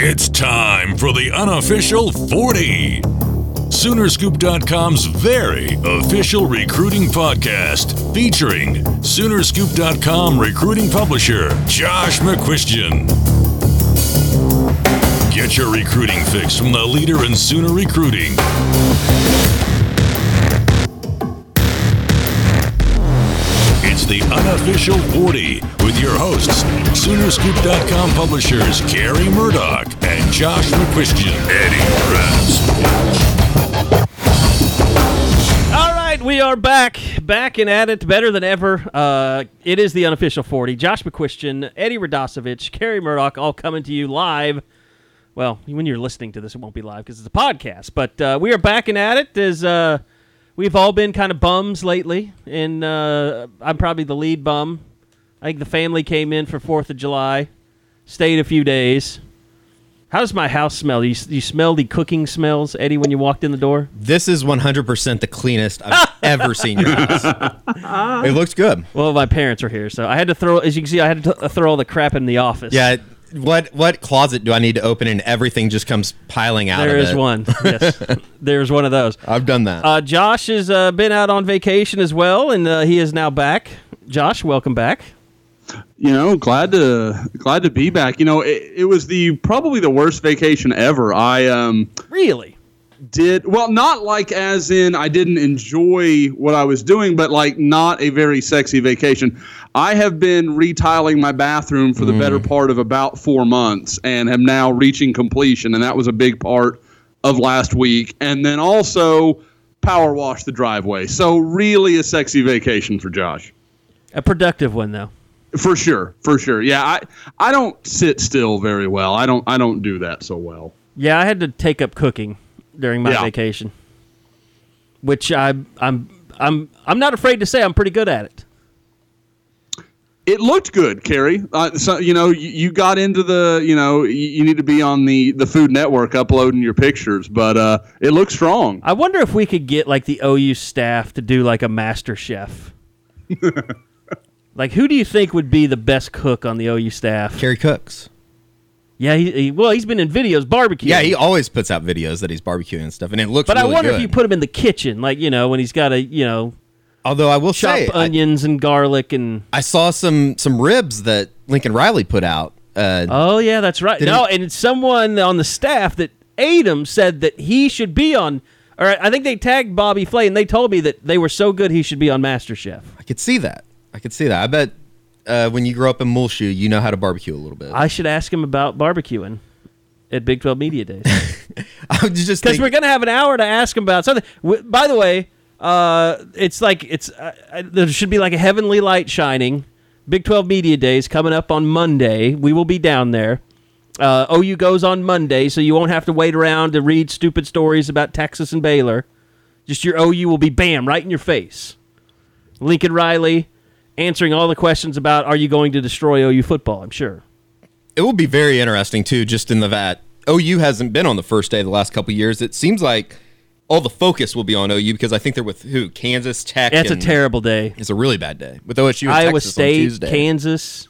It's time for the unofficial 40. Soonerscoop.com's very official recruiting podcast featuring Soonerscoop.com recruiting publisher Josh McCuistion. Get your recruiting fix from the leader in Sooner recruiting. The unofficial 40 with your hosts, Soonerscoop.com publishers Carey Murdock and Josh McCuistion. Eddie Press. All right, we are back, back and at it, better than ever. Uh, it is the unofficial 40. Josh McCuistion, Eddie Radosevich, Carey Murdock, all coming to you live. Well, when you're listening to this, it won't be live because it's a podcast. But uh, we are back and at it as uh, we've all been kind of bums lately, and uh, I'm probably the lead bum. I think the family came in for Fourth of July, stayed a few days. How does my house smell? You, you smell the cooking smells, Eddie, when you walked in the door? This is 100% the cleanest I've ever seen your house. It looks good. Well, my parents are here, so I had to throw. As you can see, I had to th- throw all the crap in the office. Yeah. What what closet do I need to open and everything just comes piling out there of is it? one. Yes, there's one of those. I've done that. Uh, Josh has uh, been out on vacation as well, and uh, he is now back. Josh, welcome back. you know glad to glad to be back you know it, it was the probably the worst vacation ever i um Really? Did well not like as in i didn't enjoy what i was doing but like not a very sexy vacation i have been retiling my bathroom for the mm. better part of about four months and am now reaching completion and that was a big part of last week and then also power wash the driveway so really a sexy vacation for josh A productive one though. for sure, for sure. Yeah, I I don't sit still very well. I don't I don't do that so well. Yeah, I had to take up cooking during my Yeah. vacation, which I, I'm I'm I'm not afraid to say I'm pretty good at it. It looked good, Carey. Uh, so you know, you, you got into the you know you, you need to be on the the Food Network uploading your pictures, but uh, it looks strong. I wonder if we could get like the OU staff to do like a Master Chef. like, who do you think would be the best cook on the OU staff? Kerry Cooks. Yeah, he, he well, he's been in videos barbecue. Yeah, he always puts out videos that he's barbecuing and stuff, and it looks. But really I wonder good. if you put him in the kitchen, like you know, when he's got a you know Although I will chop say, I, onions and garlic and. I saw some some ribs that Lincoln Riley put out. Uh, Oh yeah, that's right. No, he- and someone on the staff that ate him said that he should be on. Or I think they tagged Bobby Flay, and they told me that they were so good he should be on MasterChef. I could see that. I could see that. I bet uh, when you grow up in Muleshoe, you know how to barbecue a little bit. I should ask him about barbecuing at Big 12 Media Days. Just because we're gonna have an hour to ask him about something. W- By the way, uh, it's like it's uh, uh, there should be like a heavenly light shining. Big Twelve Media Days coming up on Monday. We will be down there. Uh, OU goes on Monday, so you won't have to wait around to read stupid stories about Texas and Baylor. Just your OU will be bam right in your face. Lincoln Riley answering all the questions about are you going to destroy OU football? I'm sure. it will be very interesting too, just in the that OU hasn't been on the first day the last couple years. It seems like all the focus will be on OU because I think they're with who Kansas Tech. It's a terrible day. It's a really bad day with OSU. Iowa Texas on State. Kansas.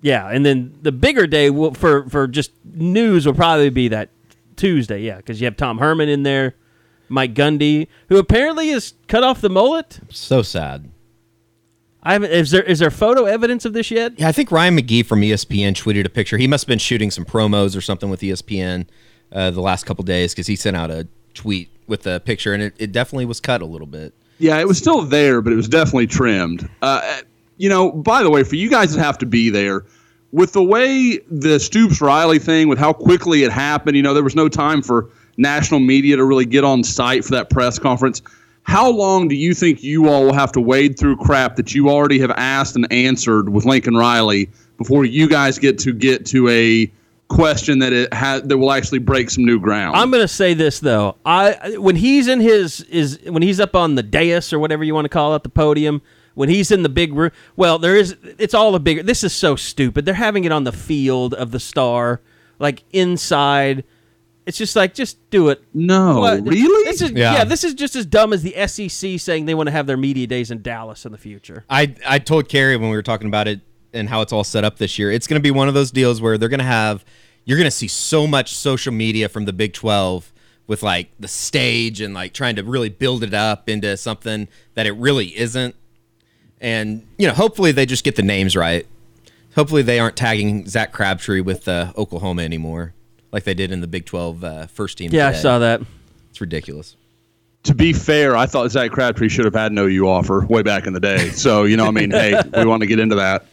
Yeah, and then the bigger day will, for for just news will probably be that Tuesday. Yeah, because you have Tom Herman in there, Mike Gundy, who apparently has cut off the mullet. So sad. I haven't. Is there is there photo evidence of this yet? Yeah, I think Ryan McGee from ESPN tweeted a picture. He must have been shooting some promos or something with ESPN uh, the last couple days because he sent out a tweet with a picture, and it, it definitely was cut a little bit. Yeah, it was still there, but it was definitely trimmed. Uh, you know, by the way, for you guys that have to be there, with the way the Stoops Riley thing, with how quickly it happened, you know, there was no time for national media to really get on site for that press conference. How long do you think you all will have to wade through crap that you already have asked and answered with Lincoln Riley before you guys get to get to a question that it ha- that will actually break some new ground. I'm going to say this though. I when he's in his is when he's up on the dais or whatever you want to call it, the podium. When he's in the big room, well, there is. It's all a bigger. This is so stupid. They're having it on the field of the star, like inside. It's just like just do it. no, What? really? This is yeah. Yeah. This is just as dumb as the SEC saying they want to have their media days in Dallas in the future. I I told Carey when we were talking about it and how it's all set up this year. It's going to be one of those deals where they're going to have you're going to see so much social media from the Big 12 with like the stage and like trying to really build it up into something that it really isn't. And you know, hopefully they just get the names right. Hopefully they aren't tagging Zach Crabtree with uh, Oklahoma anymore, like they did in the Big 12 uh, first team. Yeah, I saw that. It's ridiculous. to be fair, I thought Zach Crabtree should have had an OU offer way back in the day. So you know, I mean, hey, we want to get into that.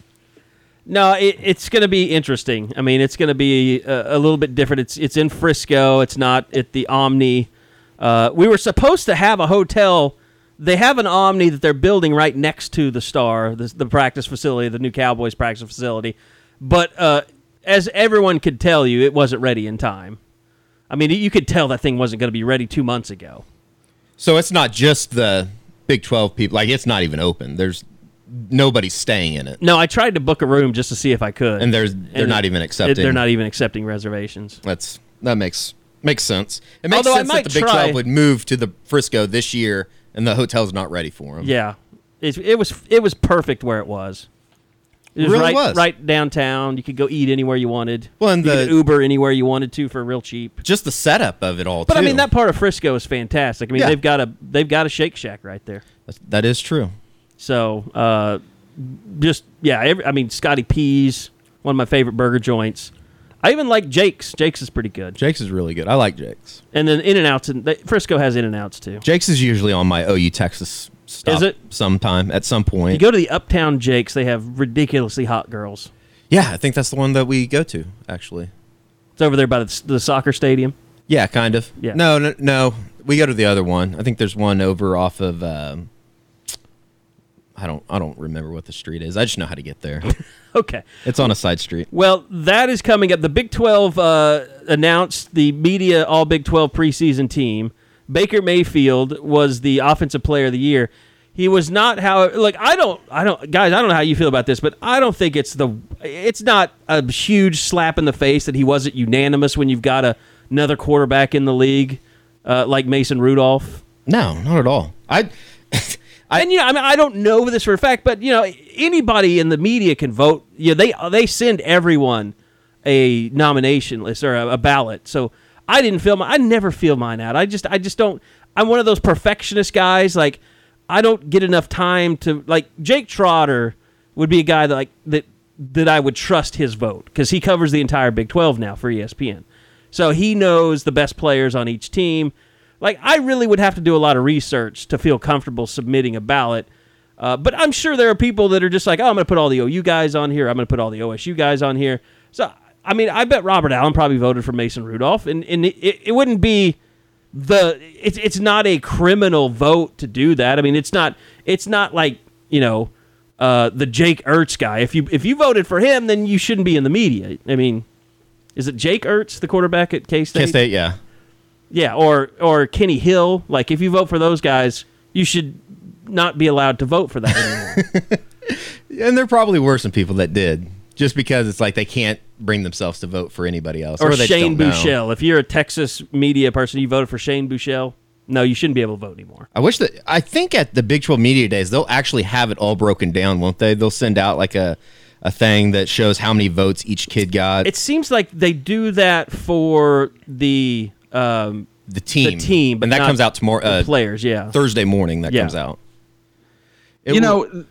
No, it, it's going to be interesting. I mean, it's going to be a, a little bit different. It's it's in Frisco. It's not at the Omni. Uh, we were supposed to have a hotel. They have an Omni that they're building right next to the Star, the, the practice facility, the new Cowboys practice facility. But uh, as everyone could tell you, it wasn't ready in time. I mean, you could tell that thing wasn't going to be ready two months ago. So it's not just the Big 12 people. Like it's not even open. There's nobody staying in it. No, I tried to book a room just to see if I could, And there's they're And not even accepting. They're not even accepting reservations. That's that makes makes sense. It makes Although I sense that the Big try- 12 would move to the Frisco this year and the hotel's not ready for them. Yeah, it, it was it was perfect where it was. It was Really right, was. right downtown. You could go eat anywhere you wanted. Well, and you the- could Uber anywhere you wanted to for real cheap. Just the setup of it all But too. I mean, that part of Frisco is fantastic. I mean, Yeah. they've got a they've got a Shake Shack right there. That's- that is true. So, uh, just yeah, every, I mean, Scotty P's one of my favorite burger joints. I even like Jake's. Jake's is pretty good. Jake's is really good. I like Jake's. And then In and Outs, and they- Frisco has In and Outs too. Jake's is usually on my OU Texas stop Is it? sometime at some point. You go to the Uptown Jake's, they have ridiculously hot girls. yeah, I think that's the one that we go to actually. It's over there by the, the soccer stadium. Yeah, kind of. Yeah. No, no, no. We go to the other one. I think there's one over off of. Um, I don't. I don't remember what the street is. I just know how to get there. Okay. it's on a side street. Well, that is coming up. The Big 12 uh, announced the media All Big 12 preseason team. Baker Mayfield was the offensive player of the year. He was not how like I don't I don't guys I don't know how you feel about this, but I don't think it's the it's not a huge slap in the face that he wasn't unanimous when you've got a, another quarterback in the league uh, like Mason Rudolph. No, not at all. I. I- and you know, I mean, I don't know this for a fact, but you know, anybody in the media can vote. You know, they they send everyone a nomination list or a, a ballot. So I didn't fill my. I never feel mine out. I just I just don't. I'm one of those perfectionist guys. Like I don't get enough time to like Jake Trotter would be a guy that like that that I would trust his vote because he covers the entire Big 12 now for ESPN. So he knows the best players on each team. Like I really would have to do a lot of research to feel comfortable submitting a ballot. Uh, but I'm sure there are people that are just like, oh, I'm going to put all the OU guys on here. I'm going to put all the OSU guys on here. So I mean, I bet Robert Allen probably voted for Mason Rudolph, and and it, it wouldn't be the it's it's not a criminal vote to do that. I mean, it's not it's not like you know uh, the Jake Ertz guy. If you if you voted for him, then you shouldn't be in the media. I mean, is it Jake Ertz, the quarterback at K State? K State, yeah. Yeah, or or Kenny Hill. Like if you vote for those guys, you should not be allowed to vote for that anymore. And there probably were some people that did, just because it's like they can't bring themselves to vote for anybody else, or they Shane don't know. Buechele. If you're a Texas media person, you voted for Shane Buechele. No, you shouldn't be able to vote anymore. I wish that I think at the Big 12 Media Days they'll actually have it all broken down, won't they? They'll send out like a a thing that shows how many votes each kid got. It seems like they do that for the um, the team, the team, but and that comes out tomorrow, uh, players. Yeah, Thursday morning. That Yeah. comes out. It you will- know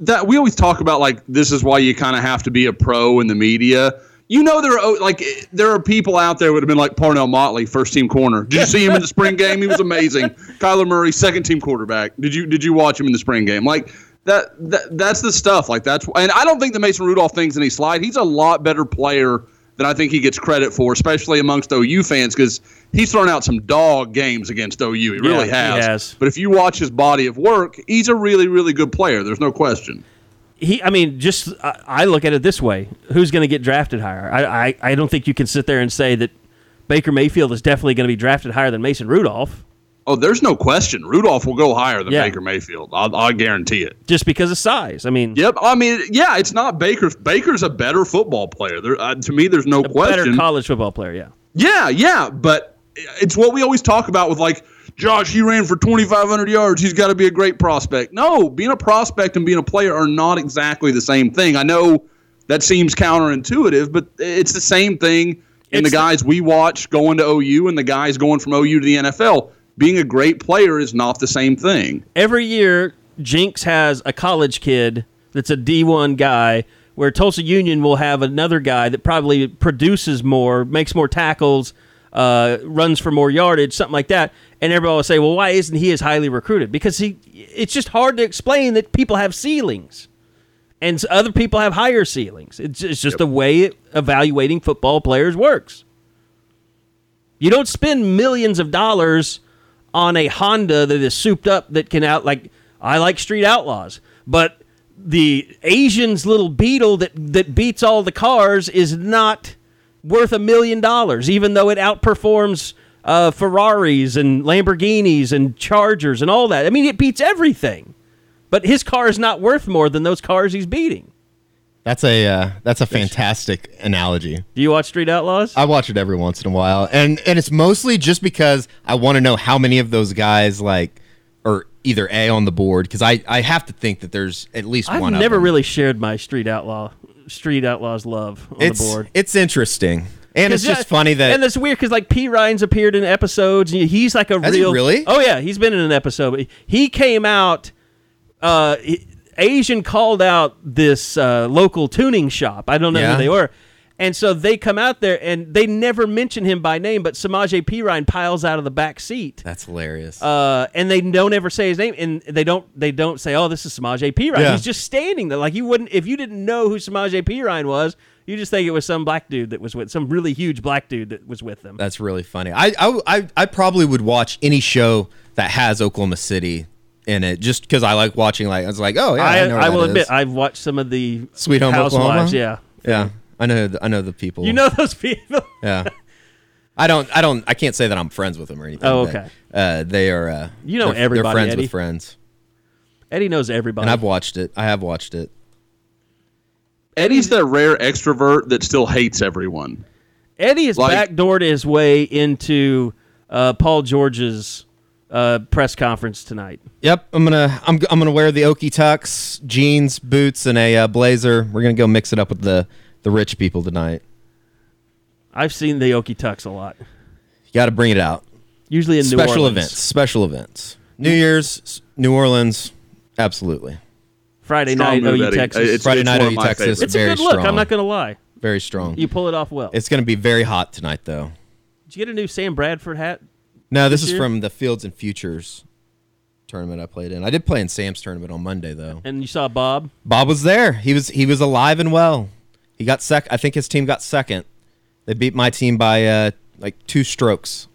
that we always talk about like this is why you kind of have to be a pro in the media. You know there are like there are people out there would have been like Parnell Motley, first team corner. Did you see him in the spring game? He was amazing. Kyler Murray, second team quarterback. Did you did you watch him in the spring game? Like that, that that's the stuff. Like that's and I don't think the Mason Rudolph thing's any slide. He's a lot better player than I think he gets credit for, especially amongst OU fans because he's thrown out some dog games against OU. He really he has. has. But if you watch his body of work, he's a really, really good player. There's no question. He, I mean, just I, I look at it this way: who's going to get drafted higher? I, I, I don't think you can sit there and say that Baker Mayfield is definitely going to be drafted higher than Mason Rudolph Oh, there's no question. Rudolph will go higher than Yeah. Baker Mayfield. I'll, I guarantee it. just because of size. I mean, Yep. I mean, yeah, it's not Baker. Baker's a better football player. There, uh, to me, there's no a question. better college football player. Yeah. Yeah, yeah, but it's what we always talk about with like Josh. He ran for 2,500 yards. He's got to be a great prospect. No, being a prospect and being a player are not exactly the same thing. I know that seems counterintuitive, but it's the same thing in It's the guys we watch going to OU and the guys going from OU to the NFL. Being a great player is not the same thing. every year Jenks has a college kid that's a D1 guy where Tulsa Union will have another guy that probably produces more, makes more tackles, uh, runs for more yardage, something like that. And everybody will say, "Well, why isn't he as highly recruited?" Because he it's just hard to explain that people have ceilings. And other people have higher ceilings. It's, it's just the way evaluating football players works. You don't spend millions of dollars on a Honda that is souped up that can out like I like Street Outlaws, but the Asian's little Beetle that that beats all the cars is not worth a million dollars, even though it outperforms uh, Ferraris and Lamborghinis and Chargers and all that. I mean, it beats everything, but his car is not worth more than those cars he's beating. That's a uh, that's a fantastic analogy. Do you watch Street Outlaws? I watch it every once in a while, and and it's mostly just because I want to know how many of those guys like are either a on the board because I I have to think that there's at least I've one. of never really shared my Street Outlaw Street Outlaws love on It's the board. it's interesting, and it's just yeah, funny that and it's weird because like Perine's appeared in episodes. and He's like a Has he real really? Oh yeah, he's been in an episode. He came out. Uh, Asian called out this uh, local tuning shop. I don't know Yeah. who they were. And so they come out there and they never mention him by name, but Samaje Perine piles out of the back seat. that's hilarious. Uh, and they don't ever say his name, and they don't they don't say, "Oh, this is Samaje Perine." Yeah. He's just standing there, like you wouldn't if you didn't know who Samaje Perine was. You just think it was some black dude that was with some really huge black dude that was with them. That's really funny. I, I I I probably would watch any show that has Oklahoma City in it, just because I like watching. Like I was like, oh yeah, I, I, I will admit is. I've watched some of the Sweet Home Housewives. Oklahoma? Yeah, yeah, I know the, I know the people. you know those people. yeah. I don't. I don't. I can't say that I'm friends with them or anything. Oh, but, okay. Uh, they are. Uh, You know they're- everybody, They're friends Eddie. with friends, Eddie knows everybody. and I've watched it. I have watched it. Eddie's that rare extrovert that still hates everyone. Eddie has Like- backdoored his way into uh, Paul George's uh, press conference tonight. Yep, I'm gonna I'm, I'm gonna wear the Okie tux, jeans, boots, and a uh, blazer. We're gonna go mix it up with the the rich people tonight. I've seen the Okie Tux a lot. You got to bring it out. Usually in New special Orleans. events, special events. New Year's, New Orleans, absolutely. Friday Strong night, move, OU Eddie. Texas. It's- Friday it's night, OU Texas. favorites. it's a good look. strong. I'm not going to lie. Very strong. You pull it off well. It's gonna be very hot tonight, though. Did you get a new Sam Bradford hat? No, this This is year? from the Fields and Futures tournament I played in. I did play in Sam's tournament on Monday though. And you saw Bob? Bob was there. He was he was alive and well. He got sec. I think his team got second. They beat my team by uh, like two strokes.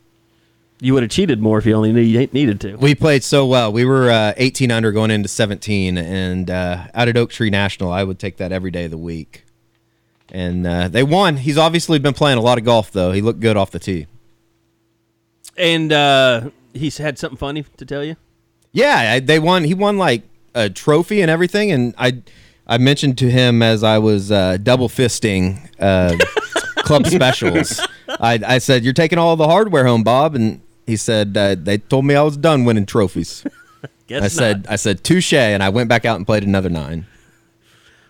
You would have cheated more if you only need, needed to. We played so well. We were uh, 18 under going into 17, and uh, out at Oak Tree National, I would take that every day of the week. And uh, they won. He's obviously been playing a lot of golf, though. He looked good off the tee. And uh, he's had something funny to tell you. Yeah, I, they won. He won like a trophy and everything. And I, I mentioned to him as I was uh, double fisting uh, club specials. I, I said, "You're taking all the hardware home, Bob," and he said, uh, "They told me I was done winning trophies." Guess I said, "I said touche," and I went back out and played another nine.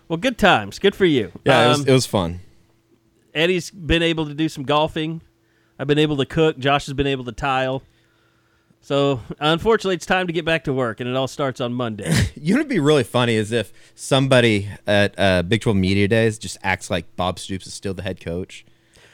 well, good times. Good for you. Yeah, it, was, Um, it was fun. Eddie's been able to do some golfing. I've been able to cook. Josh has been able to tile. So, unfortunately, it's time to get back to work, and it all starts on Monday. You know, what'd be really funny is if somebody at uh, Big 12 Media Days just acts like Bob Stoops is still the head coach.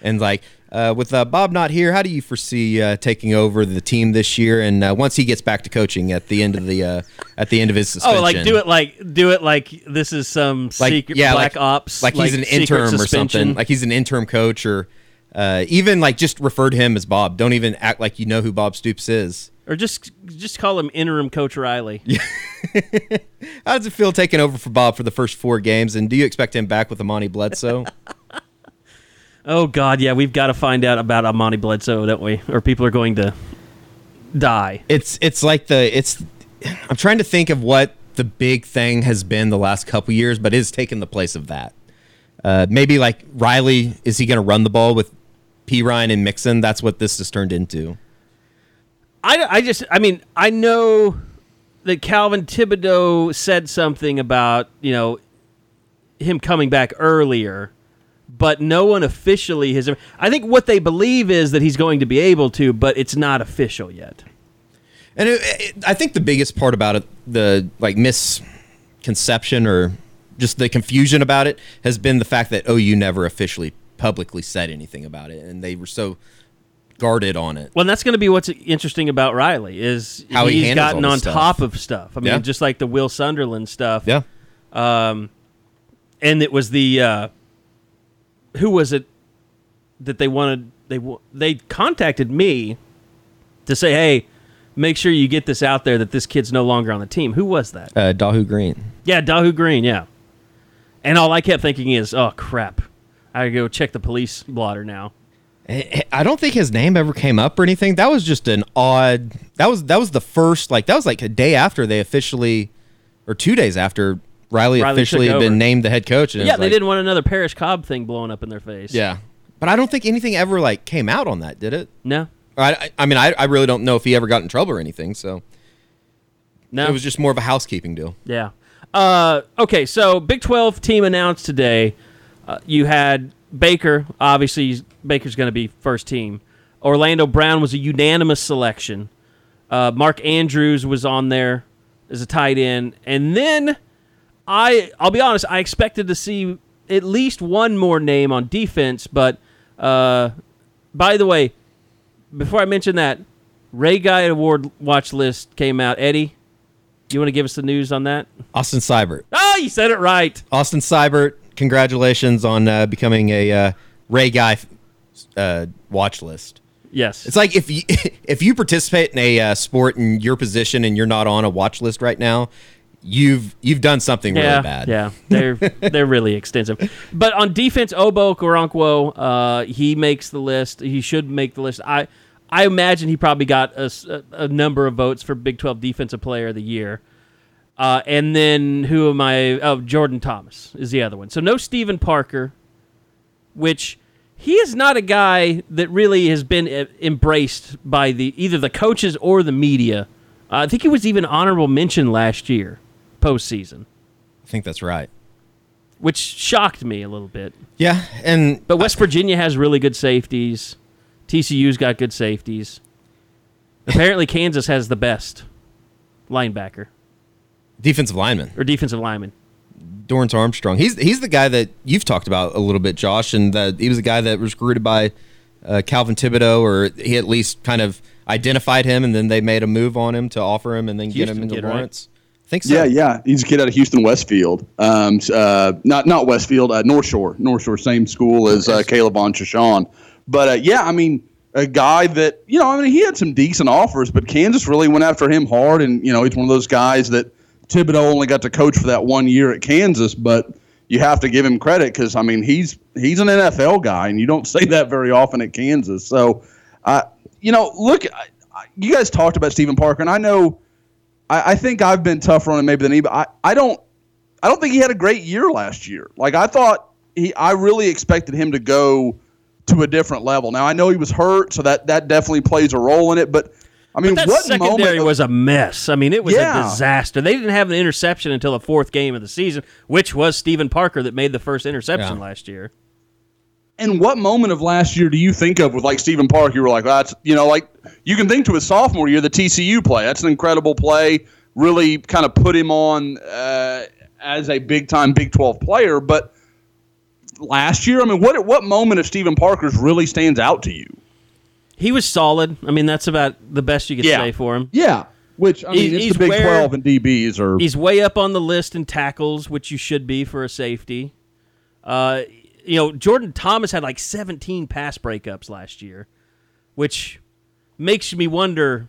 And like, uh, with uh, Bob not here, how do you foresee uh, taking over the team this year? And uh, once he gets back to coaching at the end of the uh, at the end of his suspension, oh, like do it like do it like this is some like secret yeah, black like, ops, like he's an interim or something, like he's an interim coach or Uh, even like just refer to him as Bob. Don't even act like you know who Bob Stoops is. Or just just call him interim coach Riley. How does it feel taking over for Bob for the first four games? And do you expect him back with Amani Bledsoe? Oh God, yeah, we've got to find out about Amani Bledsoe, don't we? Or people are going to die. it's it's like the it's. I'm trying to think of what the big thing has been the last couple years, but it has taken the place of that. Uh, maybe like Riley, is he going to run the ball with Perine and Mixon? That's what this has turned into. I, I just, I mean, I know that Calvin Thibodeaux said something about, you know, him coming back earlier, but no one officially has. I think what they believe is that he's going to be able to, but it's not official yet. And it, it, I think the biggest part about it, the like misconception or just the confusion about it, has been the fact that oh, OU never officially publicly said anything about it, and they were so guarded on it. Well, that's going to be what's interesting about Riley is How he's handles gotten on stuff. top of stuff. I mean, Yeah. just like the Will Sunderland stuff. Yeah, Um, and it was the uh, who was it that they wanted? They they contacted me to say, "Hey, make sure you get this out there that this kid's no longer on the team." Who was that? uh, Dahu Green. Yeah, Dahu Green. Yeah. And all I kept thinking is, "Oh crap, I gotta go check the police blotter now." I I don't think his name ever came up or anything. That was just an odd. That was that was the first like that was like a day after they officially, or two days after Riley, Riley officially had been named the head coach. And Yeah, they like- didn't want another Parrish Cobb thing blowing up in their face. Yeah, but I don't think anything ever like came out on that, did it? No. I, I- I mean, I, I really don't know if he ever got in trouble or anything. So No. it was just more of a housekeeping deal. Yeah. Uh, okay, so Big 12 team announced today. Uh, you had Baker. Obviously, Baker's going to be first team. Orlando Brown was a unanimous selection. Uh, Mark Andrews was on there as a tight end. And then I, I'll be honest, I expected to see at least one more name on defense. But uh, by the way, before I mention that, Ray Guy Award watch list came out. Eddie, you want to give us the news on that? Austin Seibert. Oh, you said it right. Austin Seibert, congratulations on uh, becoming a uh, Ray Guy uh, watch list. Yes. It's like if you if you participate in a uh, sport in your position and you're not on a watch list right now, you've you've done something yeah, really bad. Yeah, they're they're really extensive. But on defense, Obo Okoronkwo, uh, he makes the list. He should make the list. I I imagine he probably got a, a number of votes for Big Twelve Defensive Player of the Year. Uh, and then who am I? Oh, Jordan Thomas is the other one. So no Stephen Parker, which he is not a guy that really has been embraced by the either the coaches or the media. Uh, I think he was even honorable mention last year, postseason, I think that's right. which shocked me a little bit. Yeah, and But West Virginia has really good safeties. TCU's got good safeties. Apparently, Kansas has the best linebacker defensive lineman or defensive lineman. Dorance Armstrong. He's he's the guy that you've talked about a little bit, Josh, and that he was the guy that was recruited by uh, Calvin Thibodeaux, or he at least kind of identified him, and then they made a move on him to offer him, and then get him Houston into kid, right? I think so. Yeah, yeah. He's a kid out of Houston Westfield. Um, uh, not not Westfield, uh, North Shore. North Shore, same school as uh, Caleb on Shashawn. But uh, yeah, I mean, a guy that you know, I mean, he had some decent offers, but Kansas really went after him hard, and you know, he's one of those guys that Thibodeaux only got to coach for that one year at Kansas, but you have to give him credit because I mean, he's he's an NFL guy, and you don't say that very often at Kansas. So, uh, you know, look, you guys talked about Stephen Parker, and I know. I, I think I've been tougher on him maybe than he, but I, I don't I don't think he had a great year last year. Like I thought he I really expected him to go to a different level. Now I know he was hurt, so that that definitely plays a role in it. But I mean, That what secondary moment of- was a mess. I mean, it was Yeah. a disaster. They didn't have an interception until the fourth game of the season, which was Stephen Parker that made the first interception Yeah. last year. And what moment of last year do you think of with like Stephen Park? You were like, that's you know, like you can think to his sophomore year, the TCU play. That's an incredible play. Really kind of put him on uh, as a big time Big Twelve player. But last year, I mean, what what moment of Stephen Parker's really stands out to you? He was solid. I mean, that's about the best you could Yeah. say for him. Yeah, which I mean, He- it's he's the Big where- Twelve and DBs are. He's way up on the list in tackles, which you should be for a safety. Uh, you know, Jordan Thomas had like 17 pass breakups last year, which makes me wonder.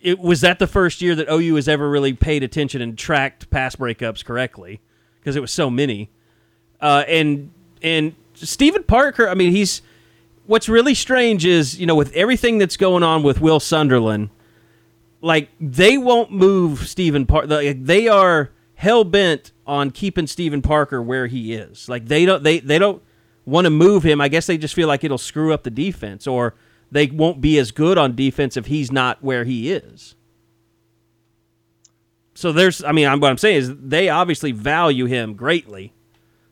It was that the first year that OU has ever really paid attention and tracked pass breakups correctly because it was so many. Uh, and and Stephen Parker, I mean, he's what's really strange is you know with everything that's going on with Will Sunderland, like they won't move Stephen Parker. Like, they are hell bent on keeping Stephen Parker where he is. Like they don't they they don't want to move him. I guess they just feel like it'll screw up the defense or they won't be as good on defense if he's not where he is. So there's I mean, I'm, what I'm saying is they obviously value him greatly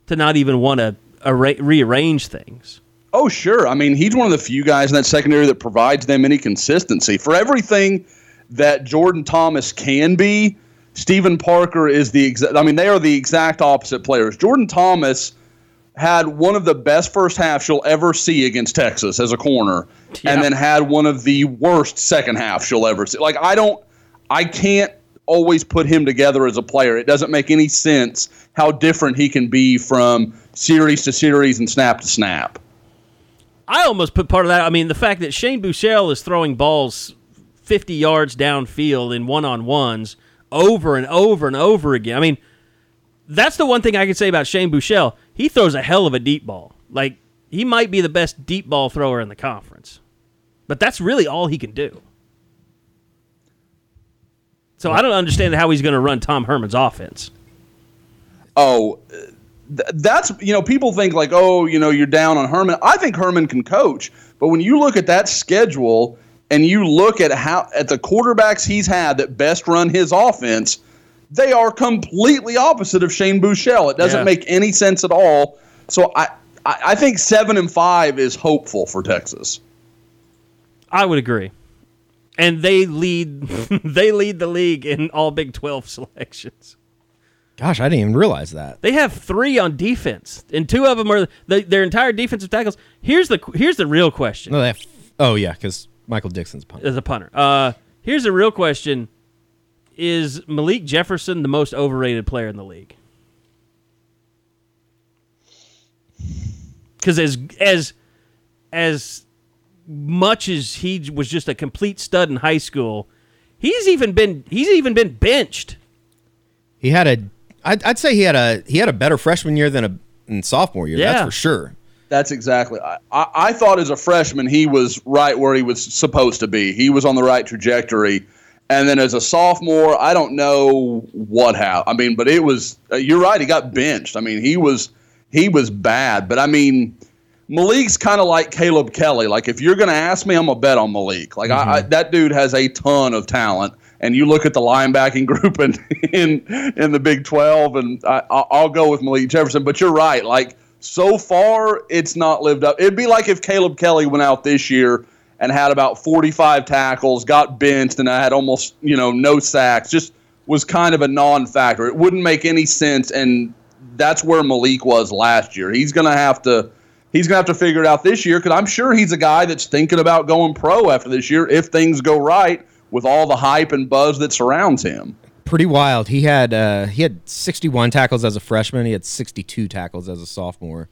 to not even want to arra- rearrange things. Oh, sure. I mean, he's one of the few guys in that secondary that provides them any consistency. For everything that Jordan Thomas can be, Stephen Parker is the exact. I mean, they are the exact opposite players. Jordan Thomas had one of the best first halves you'll ever see against Texas as a corner, Yeah. and then had one of the worst second halves you'll ever see. Like, I don't, I can't always put him together as a player. It doesn't make any sense how different he can be from series to series and snap to snap. I almost put part of that. I mean, the fact that Shane Buechele is throwing balls 50 yards downfield in one on ones over and over and over again. I mean, that's the one thing I can say about Shane Buechele. He throws a hell of a deep ball. Like, he might be the best deep ball thrower in the conference. But that's really all he can do. So I don't understand how he's going to run Tom Herman's offense. oh, th- that's you know people think like oh you know you're down on Herman. I think Herman can coach, but when you look at that schedule and you look at how at the quarterbacks he's had that best run his offense, they are completely opposite of Shane Buechele. It doesn't Yeah. make any sense at all. So I, I I think seven and five is hopeful for Texas. I would agree. And they lead they lead the league in all Big 12 selections. Gosh, I didn't even realize that. They have three on defense, and two of them are the, their entire defensive tackles. Here's the here's the real question No, they have. Oh yeah, because Michael Dickson's punt. as a punter. Uh, here's the real question: Is Malik Jefferson the most overrated player in the league? Because as as as much as he was just a complete stud in high school, he's even been he's even been benched. He had a. I'd, I'd say he had a he had a better freshman year than a in sophomore year. Yeah. That's for sure. That's exactly. I, I, I thought as a freshman he was right where he was supposed to be. He was on the right trajectory. And then as a sophomore, I don't know what happened. I mean, but it was. Uh, you're right. He got benched. I mean, he was he was bad. But I mean, Malik's kind of like Caleb Kelly. Like if you're going to ask me, I'm gonna bet on Malik. Like I, I, that dude has a ton of talent. And you look at the linebacking group in in, in the Big 12, and I, I'll go with Malik Jefferson. But you're right. Like so far, it's not lived up. It'd be like if Caleb Kelly went out this year and had about 45 tackles, got benched, and I had almost you know no sacks. Just was kind of a non-factor. It wouldn't make any sense, and that's where Malik was last year. He's gonna have to. He's gonna have to figure it out this year because I'm sure he's a guy that's thinking about going pro after this year if things go right with all the hype and buzz that surrounds him. Pretty wild. He had uh, he had 61 tackles as a freshman. He had 62 tackles as a sophomore.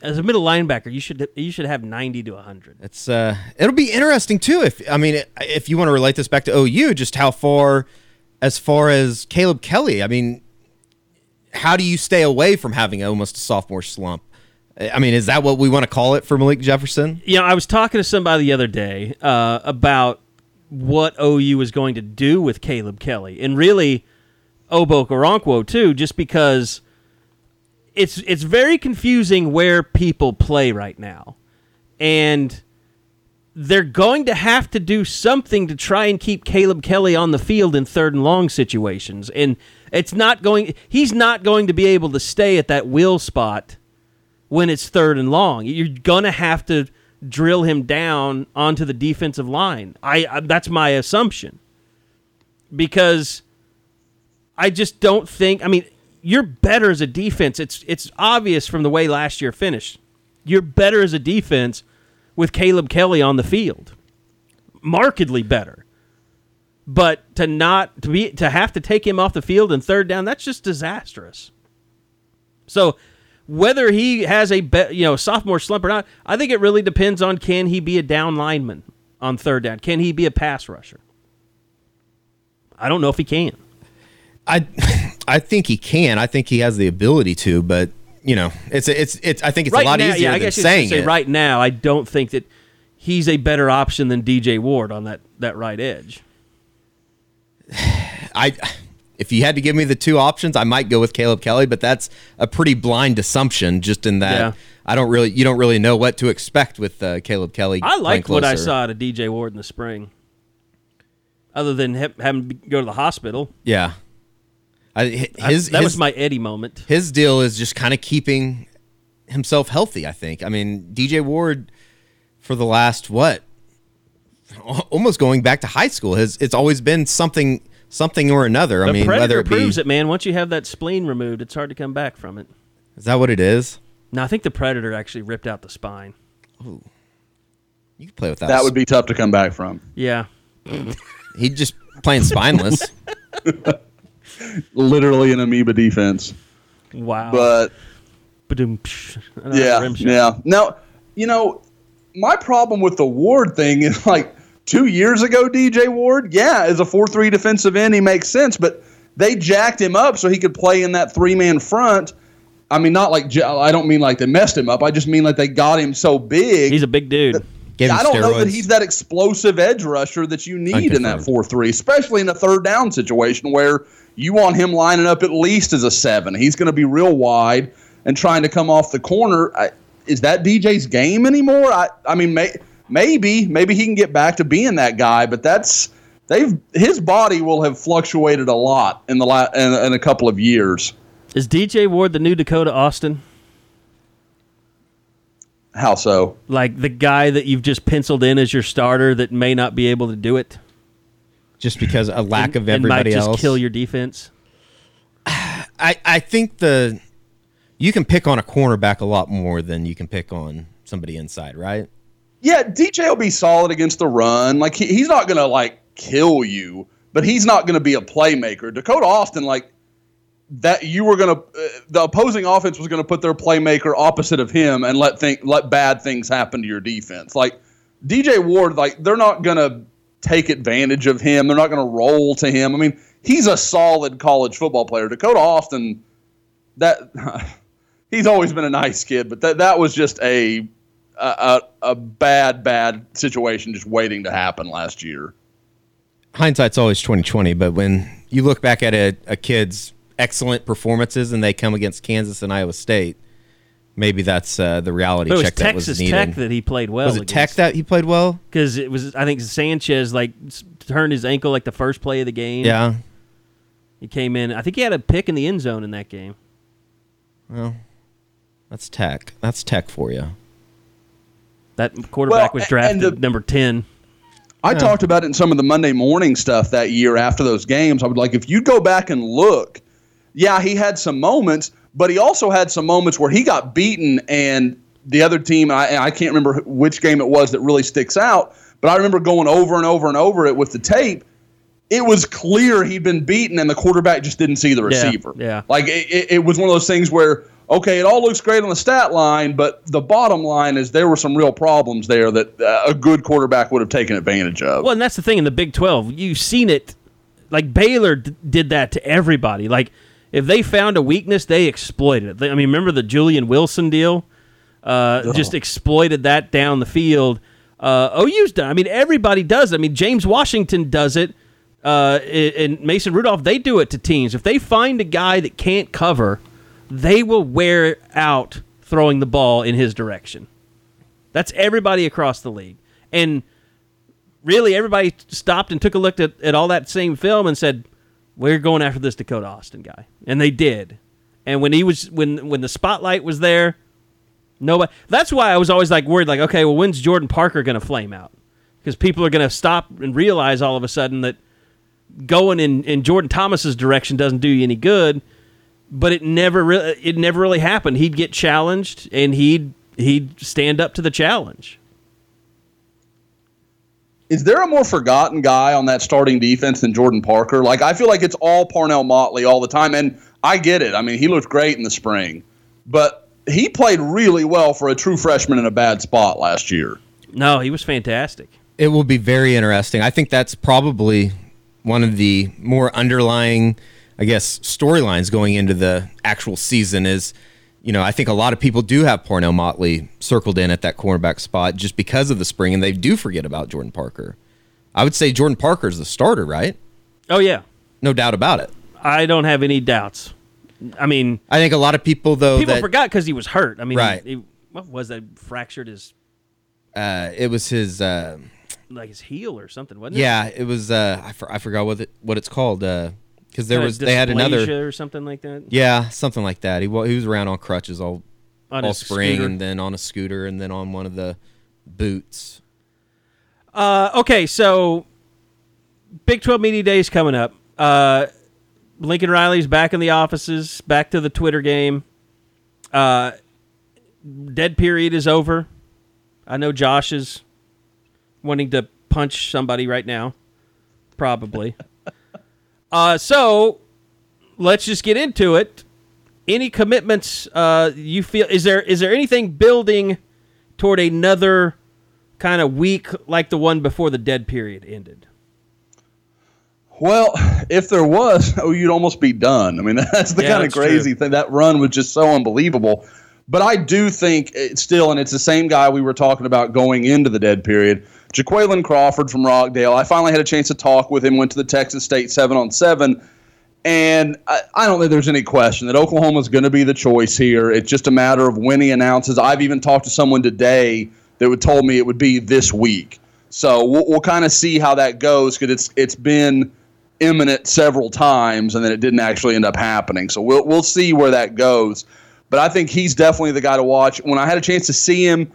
As a middle linebacker, you should you should have ninety to hundred. It's uh, it'll be interesting too. If I mean, if you want to relate this back to OU, just how far, as far as Caleb Kelly. I mean, how do you stay away from having almost a sophomore slump? I mean, is that what we want to call it for Malik Jefferson? you know, I was talking to somebody the other day uh, about what OU is going to do with Caleb Kelly, and really Obo Okoronkwo too, just because it's it's very confusing where people play right now, and they're going to have to do something to try and keep Caleb Kelly on the field in third and long situations, and it's not going. He's not going to be able to stay at that will spot when it's third and long. You're gonna have to drill him down onto the defensive line. I, I that's my assumption because I just don't think. I mean, you're better as a defense. It's it's obvious from the way last year finished. You're better as a defense with Caleb Kelly on the field, markedly better. But to not to be to have to take him off the field and third down, that's just disastrous. So whether he has a be, you know sophomore slump or not, I think it really depends on can he be a down lineman on third down? Can he be a pass rusher? I don't know if he can. I I think he can. I think he has the ability to, but you know, it's it's it's. I think it's right a lot now, easier yeah, I than guess saying say it. right now. I don't think that he's a better option than DJ Ward on that that right edge. I if you had to give me the two options, I might go with Caleb Kelly, but that's a pretty blind assumption. Just in that Yeah. I don't really, you don't really know what to expect with uh, Caleb Kelly. I like what I saw out of DJ Ward in the spring. Other than him, having to go to the hospital, Yeah, I, hi- I- his that his, was my Eddie moment. his deal is just kind of keeping himself healthy. I think. I mean, DJ Ward for the last what, almost going back to high school, has it's always been something something or another. I The mean, Predator whether it be proves it, man. Once you have that spleen removed, it's hard to come back from it. is that what it is? No, I think the Predator actually ripped out the spine. Ooh. You can play with that. That would be tough to come back from. Yeah, He just playing spineless. Literally an amoeba defense. wow. But Ba-dum, psh. I know, yeah, yeah. Now, you know, my problem with the Ward thing is like two years ago, DJ Ward, yeah, as a 4 3 defensive end, he makes sense, but they jacked him up so he could play in that three man front. I mean, not like, I don't mean like they messed him up. I just mean like they got him so big. He's a big dude. Gave him I don't know that he's that explosive edge rusher that you need in that 4 3, especially in a third down situation where you want him lining up at least as a seven. He's going to be real wide and trying to come off the corner. I, is that DJ's game anymore? I, I mean, may, maybe, maybe he can get back to being that guy, but that's. They've his body will have fluctuated a lot in the la- in, in a couple of years. Is DJ Ward the new Dakota Austin? How so? Like the guy that you've just penciled in as your starter that may not be able to do it? just because a lack of and might everybody just else. kill your defense. I, I think the you can pick on a cornerback a lot more than you can pick on somebody inside, right? Yeah, DJ will be solid against the run. Like he, he's not gonna like kill you, but he's not gonna be a playmaker. Dakota Austin, like that, you were gonna uh, the opposing offense was gonna put their playmaker opposite of him and let think let bad things happen to your defense. Like DJ Ward, like they're not gonna take advantage of him. They're not gonna roll to him. I mean, he's a solid college football player. Dakota Austin, that he's always been a nice kid, but that that was just a a, a, a bad, bad situation just waiting to happen last year. Hindsight's always twenty twenty, but when you look back at a, a kid's excellent performances and they come against Kansas and Iowa State, maybe that's uh, the reality But it was check that Texas was needed. Tech that he played well. was it Tech that he played well? Because it was, I think Sanchez like turned his ankle like the first play of the game. Yeah. he came in. I think he had a pick in the end zone in that game. Well, that's Tech. That's Tech for you. That quarterback Well, was drafted the- number ten. I talked about it in some of the Monday morning stuff that year after those games. I would like if you go back and look, yeah, he had some moments, but he also had some moments where he got beaten and the other team, I, I can't remember which game it was that really sticks out, but I remember going over and over and over it with the tape. It was clear he'd been beaten and the quarterback just didn't see the Yeah, receiver. yeah. Like it, it, it was one of those things where, okay, it all looks great on the stat line, but the bottom line is there were some real problems there that uh, a good quarterback would have taken advantage of. Well, and that's the thing in the Big Twelve. You've seen it. Like Baylor d- did that to everybody. Like if they found a weakness, they exploited it. They- I mean, remember the Julian Wilson deal? Uh, Just exploited that down the field. Uh, OU's done. I mean, everybody does. it. I mean, James Washington does it. Uh, and Mason Rudolph, they do it to teams. If they find a guy that can't cover, they will wear out throwing the ball in his direction. That's everybody across the league. And really everybody stopped and took a look at, at all that same film and said, We're going after this Dakota Austin guy. And they did. And when he was when when the spotlight was there, nobody that's why I was always like worried, like, okay, well when's Jordan Parker gonna flame out? Because people are gonna stop and realize all of a sudden that going in, in Jordan Thomas's direction doesn't do you any good. But it never really it never really happened. He'd get challenged and he'd he'd stand up to the challenge. Is there a more forgotten guy on that starting defense than Jordan Parker? Like I feel like it's all Parnell Motley all the time, and I get it. I mean, he looked great in the spring, but he played really well for a true freshman in a bad spot last year. No, he was fantastic. It will be very interesting. I think that's probably one of the more underlying, I guess, storylines going into the actual season is, you know, I think a lot of people do have Parnell Motley circled in at that cornerback spot just because of the spring, and they do forget about Jordan Parker. I would say Jordan Parker is the starter, right? Oh yeah, No doubt about it. I don't have any doubts. I mean, I think a lot of people though people that forgot because he was hurt. I mean, Right. he- what was that? Fractured his uh, it was his. Uh, like his heel or something, wasn't it? yeah, it was. Uh, I, for, I forgot what it what it's called. Because there was they had another. or something like that. Yeah, something like that. He wa- he was around on crutches all On all spring, scooter. and then on a scooter, and then on one of the boots. Uh, okay, so Big 12 Media Days coming up. Uh, Lincoln Riley's back in the offices, back to the Twitter game. Uh, dead period is over. I know Josh is wanting to punch somebody right now, probably. uh, so let's just get into it. Any commitments uh, you feel? Is there is there anything building toward another kind of week like the one before the dead period ended? Well, if there was, oh, you'd almost be done. I mean, that's the Yeah, kind of crazy true. thing. That run was just so unbelievable. But I do think it's still, and it's the same guy we were talking about going into the dead period, Jaquayln Crawford from Rockdale. I finally had a chance to talk with him. Went to the Texas State seven on seven, and I, I don't think there's any question that Oklahoma's going to be the choice here. It's just a matter of when he announces. I've even talked to someone today that would told me it would be this week. So we'll, we'll kind of see how that goes because it's it's been imminent several times and then it didn't actually end up happening. So we'll we'll see where that goes. But I think he's definitely the guy to watch. When I had a chance to see him,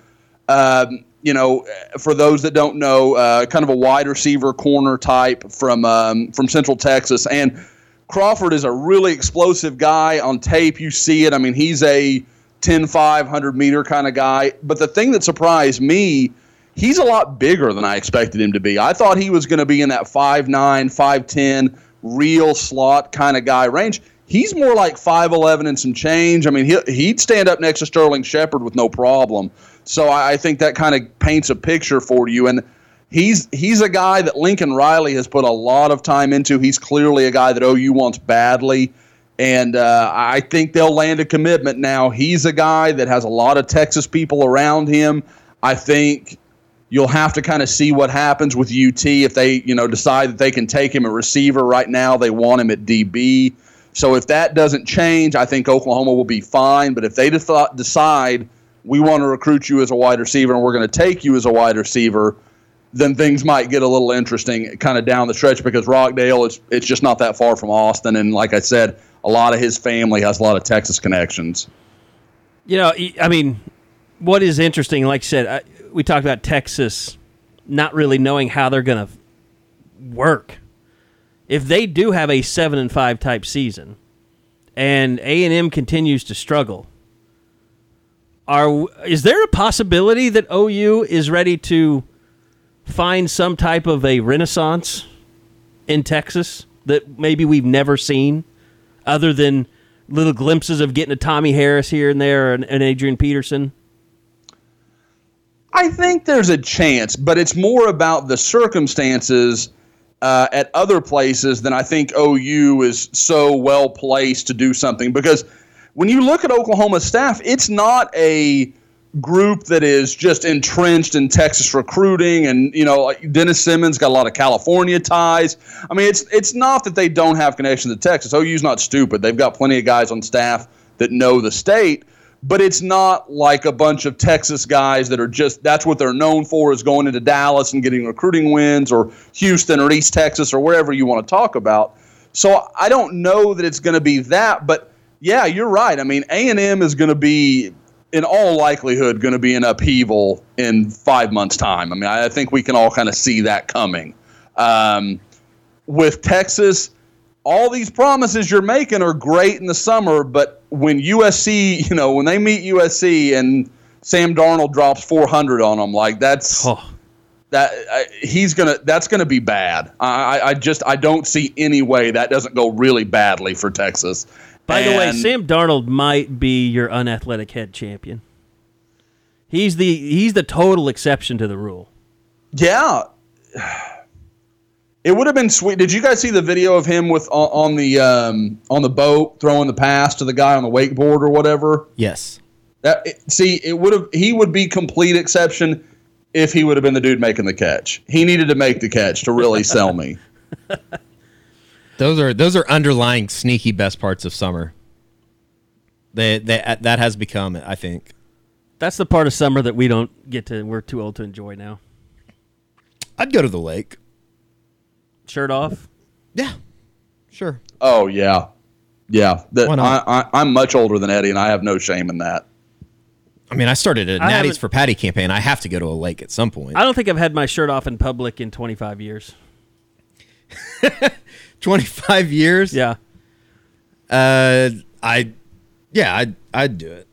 um, you know, for those that don't know, uh, kind of a wide receiver corner type from um, from Central Texas, and Crawford is a really explosive guy on tape. You see it. I mean, he's a 10, 500 meter kind of guy. But the thing that surprised me, he's a lot bigger than I expected him to be. I thought he was going to be in that 5'9, 5'10, real slot kind of guy range. He's more like 5'11 and some change. I mean, he, he'd stand up next to Sterling Shepard with no problem. So I, I think that kind of paints a picture for you. And he's he's a guy that Lincoln Riley has put a lot of time into. He's clearly a guy that OU wants badly. And uh, I think they'll land a commitment now. He's a guy that has a lot of Texas people around him. I think you'll have to kind of see what happens with UT if they, you know, decide that they can take him a receiver. Right now, they want him at DB. So if that doesn't change, I think Oklahoma will be fine. But if they def- decide we want to recruit you as a wide receiver and we're going to take you as a wide receiver, then things might get a little interesting kind of down the stretch because Rockdale is it's just not that far from Austin and like I said a lot of his family has a lot of Texas connections. You know, I I mean, what is interesting, like I said, I, we talked about Texas not really knowing how they're going to work. If they do have a seven and five type season, and A and M continues to struggle, are is there a possibility that OU is ready to find some type of a renaissance in Texas that maybe we've never seen, other than little glimpses of getting a Tommie Harris here and there and, and Adrian Peterson? I think there's a chance, but it's more about the circumstances uh, at other places than I think OU is so well placed to do something. Because when you look at Oklahoma's staff, it's not a group that is just entrenched in Texas recruiting, and you know Dennis Simmons got a lot of California ties. I mean, it's it's not that they don't have connections to Texas. OU's not stupid; they've got plenty of guys on staff that know the state but it's not like a bunch of Texas guys that are just that's what they're known for is going into Dallas and getting recruiting wins or Houston or East Texas or wherever you want to talk about. So I don't know that it's going to be that, but yeah, you're right. I mean, A&M is going to be in all likelihood going to be in upheaval in 5 months time. I mean, I think we can all kind of see that coming. Um, with Texas, all these promises you're making are great in the summer, but when USC, you know, when they meet USC and Sam Darnold drops 400 on them, like that's Oh, that uh, he's gonna that's gonna be bad. I, I just I don't see any way that doesn't go really badly for Texas. By the way, Sam Darnold might be your unathletic head champion. He's the he's the total exception to the rule. Yeah. It would have been sweet. Did you guys see the video of him with on, on the um, on the boat throwing the pass to the guy on the wakeboard or whatever? Yes. That it- see, it would have he would be complete exception if he would have been the dude making the catch. He needed to make the catch to really sell me. Those are those are underlying sneaky best parts of summer. They, they that has become it, I think. That's the part of summer that we don't get to. We're too old to enjoy now. I'd go to the lake. Shirt off. Yeah. Sure. Oh yeah, yeah. That Why I, not? I, I'm much older than Eddie, and I have no shame in that. I mean, I started a I haven't- for Patty campaign. I have to go to a lake at some point. I don't think I've had my shirt off in public in 25 years. 25 years? Yeah. Uh, I, yeah, I'd, I'd do it.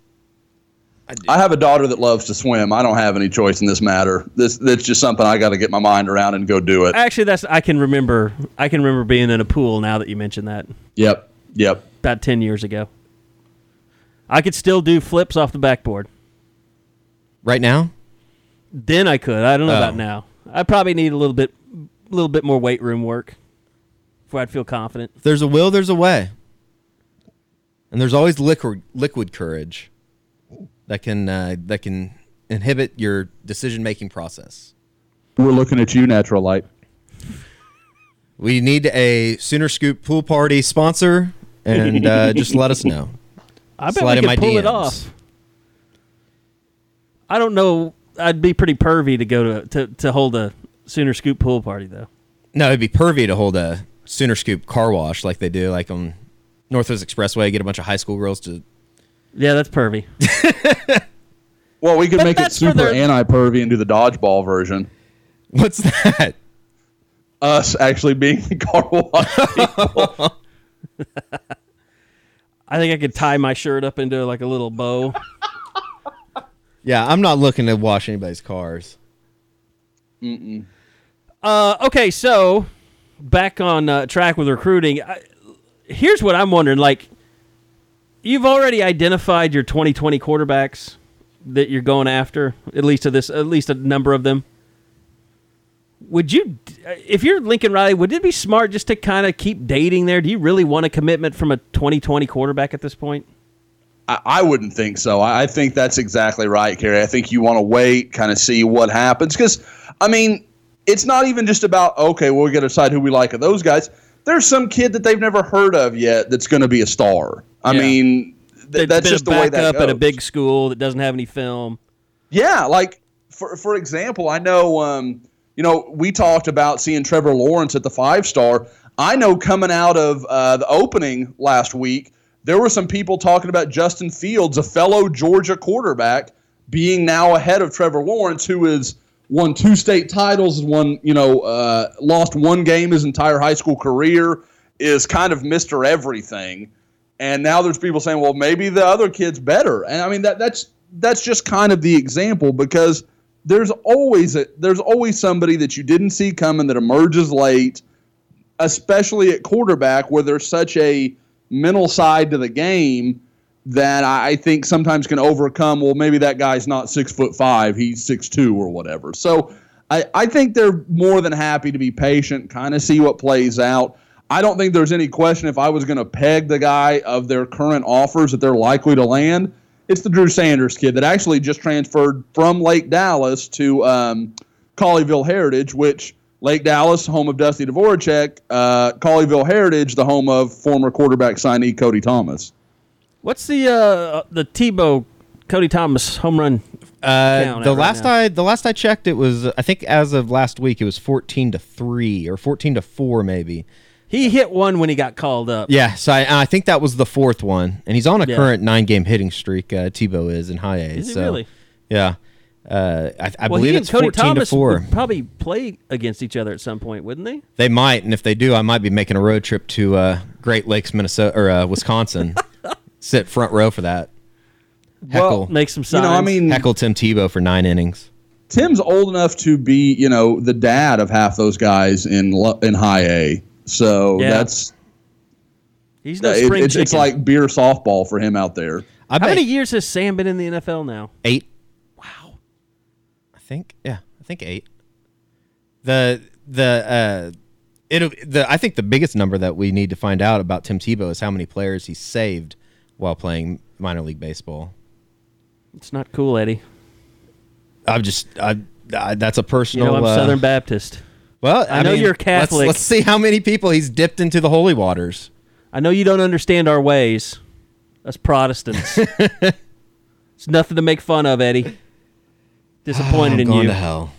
I have a daughter that loves to swim. I don't have any choice in this matter. This that's just something I got to get my mind around and go do it. Actually, that's I can remember. I can remember being in a pool. Now that you mention that, Yep, yep. about 10 years ago, I could still do flips off the backboard. Right now? Then I could. I don't know Oh. about now. I probably need a little bit, a little bit more weight room work before I'd feel confident. If there's a will, there's a way. And there's always liquid, liquid courage that can, uh, that can inhibit your decision making process. We're looking at you, Natural Light. We need a Sooner Scoop pool party sponsor, and uh, just let us know. I bet Slide we in could my pull it off. I don't know. I'd be pretty pervy to go to to, to hold a Sooner Scoop pool party though. No, it'd be pervy to hold a Sooner Scoop car wash like they do, like on Northwest Expressway. Get a bunch of high school girls to. Yeah, that's pervy. Well, we could But make it that's for super their- anti-pervy and do the dodgeball version. What's that? Us actually being the car wash. People. I think I could tie my shirt up into like a little bow. Yeah, I'm not looking to wash anybody's cars. Uh, okay, so back on uh, track with recruiting. I, here's what I'm wondering: like, you've already identified your 2020 quarterbacks that you're going after, at least to this, at least a number of them. Would you, if you're Lincoln Riley, would it be smart just to kind of keep dating there? Do you really want a commitment from a 2020 quarterback at this point? I, wouldn't think so. I, think that's exactly right, Kerry. I think you want to wait, kind of see what happens. Because, I mean, it's not even just about, okay, well, we got to decide who we like of those guys. There's some kid that they've never heard of yet that's going to be a star. I Yeah. mean, th- That's just the way that at a big school that doesn't have any film. Yeah, like for for example, I know um, you know we talked about seeing Trevor Lawrence at the five star. I know coming out of uh, the opening last week, there were some people talking about Justin Fields, a fellow Georgia quarterback, being now ahead of Trevor Lawrence, who is won two state titles, won you know uh, lost one game his entire high school career, is kind of Mister Everything. And now there's people saying, well, maybe the other kid's better. And I mean that that's that's just kind of the example because there's always a, there's always somebody that you didn't see coming that emerges late, especially at quarterback where there's such a mental side to the game that I think sometimes can overcome. Well, maybe that guy's not six foot five; he's six two or whatever. So I, I think they're more than happy to be patient, kind of see what plays out. I don't think there's any question if I was going to peg the guy of their current offers that they're likely to land. It's the Drew Sanders kid that actually just transferred from Lake Dallas to um, Colleyville Heritage, which Lake Dallas, home of Dusty Dvoracek, uh, Colleyville Heritage, the home of former quarterback signee Cody Thomas. What's the uh, the Tebow Cody Thomas home run? Uh, the right last. I the last I checked, it was I think as of last week it was fourteen to three or fourteen to four maybe. He hit one when he got called up. Yeah, so I, I think that was the fourth one, and he's on a Yeah. current nine game hitting streak. Uh, Tebow is in high A. Is he so, really? Yeah, uh, I, I Well, believe it's Cody fourteen Thomas to four. would probably play against each other at some point, wouldn't they? They might, and if they do, I might be making a road trip to uh, Great Lakes, Minnesota or uh, Wisconsin. Sit front row for that. Heckle, Make some You signs. know, I mean, heckle Tim Tebow for nine innings. Tim's old enough to be, you know, the dad of half those guys in in high A. So Yeah. that's He's no Uh, it- spring it's, it's like beer softball for him out there. I How bet many years has Sam been in the NFL now? eight. Wow. I think yeah, I think eight. The the uh it'll the I think the biggest number that we need to find out about Tim Tebow is how many players he saved while playing minor league baseball. It's not cool, Eddie. I'm just I, I that's a personal. You personal. know, I'm uh, Southern Baptist. Well, I know mean, you're let's- Catholic. Let's, see how many people he's dipped into the holy waters. I know you don't understand our ways. Us Protestants. it's nothing to make fun of, Eddie. Disappointed I'm in going you. to hell.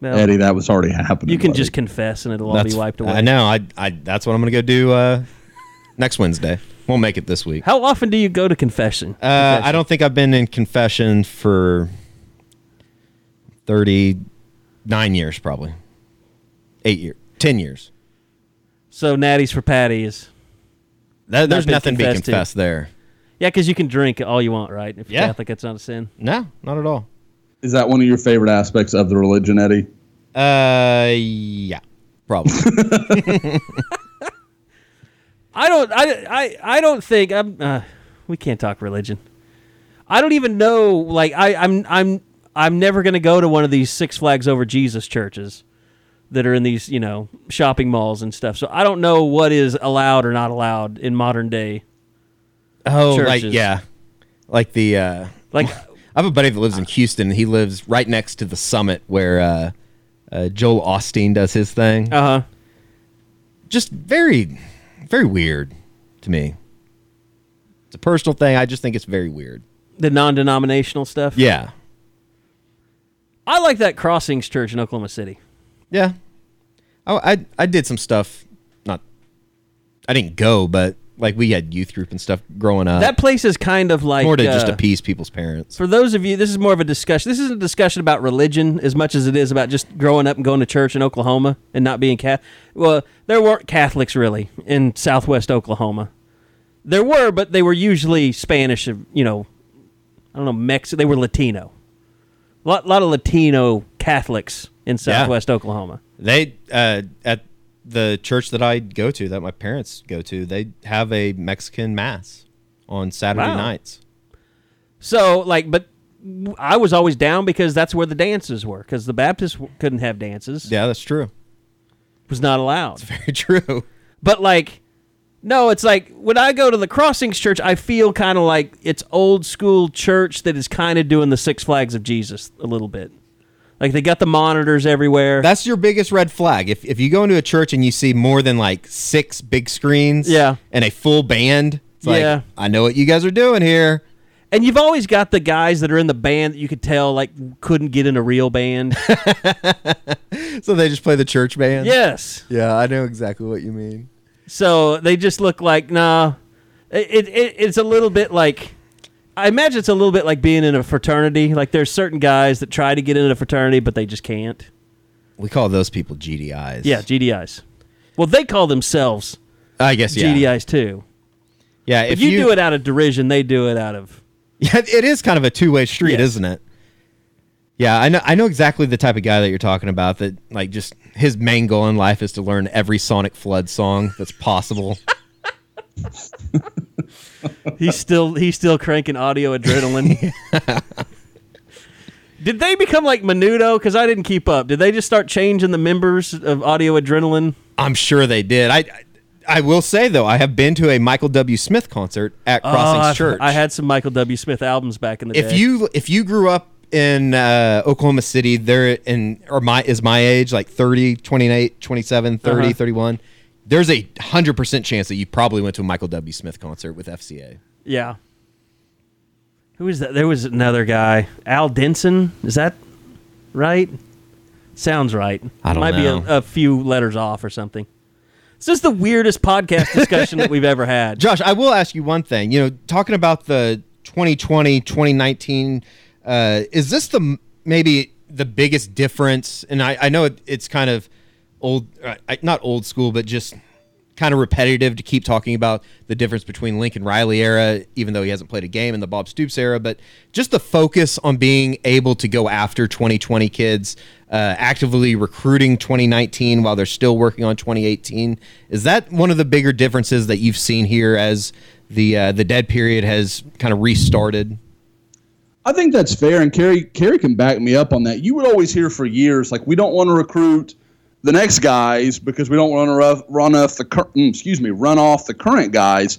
Well, Eddie, that was already happening. you can buddy. just confess and it'll all That's be wiped away. I know. I, I that's what I'm going to go do uh, next Wednesday. Won't make it this week. How often do you go to confession? Uh, I don't think I've been in confession for 39 years, probably. Eight years. 10 years. So Natty's for Patty is That, there's nothing to be confessed to. there. yeah, because you can drink all you want, right? If you're Yeah. Catholic, that's not a sin. No, not at all. Is that one of your favorite aspects of the religion, Eddie? Uh, yeah, probably. I don't. I. I. I don't think. I'm. Uh, we can't talk religion. I don't even know. Like I. I'm. I'm. I'm never gonna go to one of these Six Flags Over Jesus churches that are in these, you know, shopping malls and stuff. So I don't know what is allowed or not allowed in modern day. oh, like yeah, like the. Uh, Like, I have a buddy that lives in Houston. He lives right next to the summit where uh, uh, Joel Osteen does his thing. uh huh. just very, very weird to me. It's a personal thing. I just think it's very weird. The non-denominational stuff. Yeah, I like that Crossings Church in Oklahoma City. yeah. I I, I did some stuff. Not, I didn't go, but like we had youth group and stuff growing up. that place is kind of like more to just uh, appease people's parents. for those of you, this is more of a discussion. This isn't a discussion about religion as much as it is about just growing up and going to church in Oklahoma and not being Catholic. Well, there weren't Catholics really in Southwest Oklahoma. There were, but they were usually Spanish. You know, I don't know Mexican. They were Latino. A lot, lot of Latino Catholics in Southwest Oklahoma. They uh, at the church that I go to, that my parents go to, they have a Mexican mass on Saturday Wow. nights. So, like, but I was always down because that's where the dances were. Because the Baptists w- couldn't have dances; Yeah, that's true. it was not allowed. It's very true. But like, no, it's like when I go to the Crossings Church, I feel kind of like it's old school church that is kind of doing the Six Flags of Jesus a little bit. Like they got the monitors everywhere. That's your biggest red flag. If if you go into a church and you see more than like six big screens, Yeah. and a full band, it's like, Yeah. I know what you guys are doing here. and you've always got the guys that are in the band that you could tell like couldn't get in a real band. So they just play the church band. yes. yeah, I know exactly what you mean. So they just look like nah. It, it it's a little bit like I imagine it's a little bit like being in a fraternity. Like there's certain guys that try to get into a fraternity but they just can't. We call those people GDIs. Yeah, GDIs. Well, they call themselves I guess yeah. GDIs too. Yeah, If, you, do it out of derision, they do it out of Yeah, it is kind of a two way street, Yes. isn't it? Yeah, I know. I know exactly the type of guy that you're talking about. That like just his main goal in life is to learn every Sonic Flood song that's possible. he's still he's still cranking audio adrenaline. Did they become like Menudo? Because I didn't keep up. Did they just start changing the members of Audio Adrenaline? I'm sure they did. I, I I will say though, I have been to a Michael W. Smith concert at Crossings Oh, Church. I had some Michael W. Smith albums back in the if day. you if you grew up in uh, Oklahoma City, there in or my is my age like 30, 28, 27, 30, Uh-huh. 31. There's a 100% chance that you probably went to a Michael W. Smith concert with FCA. yeah. Who is that? There was another guy, Al Denson. Is that right? Sounds right. I don't Might know. be a, a few letters off or something. This is the weirdest podcast discussion that we've ever had. Josh, I will ask you one thing. You know, talking about the 2020, 2019, uh, is this the maybe the biggest difference? And I, I know it, it's kind of old, uh, not old school, but just kind of repetitive to keep talking about the difference between Lincoln Riley era, even though he hasn't played a game, and the Bob Stoops era. But just the focus on being able to go after 2020 kids, uh, actively recruiting 2019 while they're still working on 2018. Is that one of the bigger differences that you've seen here as the uh, the dead period has kind of restarted? I think that's fair, and Kerry Kerry can back me up on that. You would always hear for years like we don't want to recruit the next guys because we don't want to run off the mm, excuse me run off the current guys,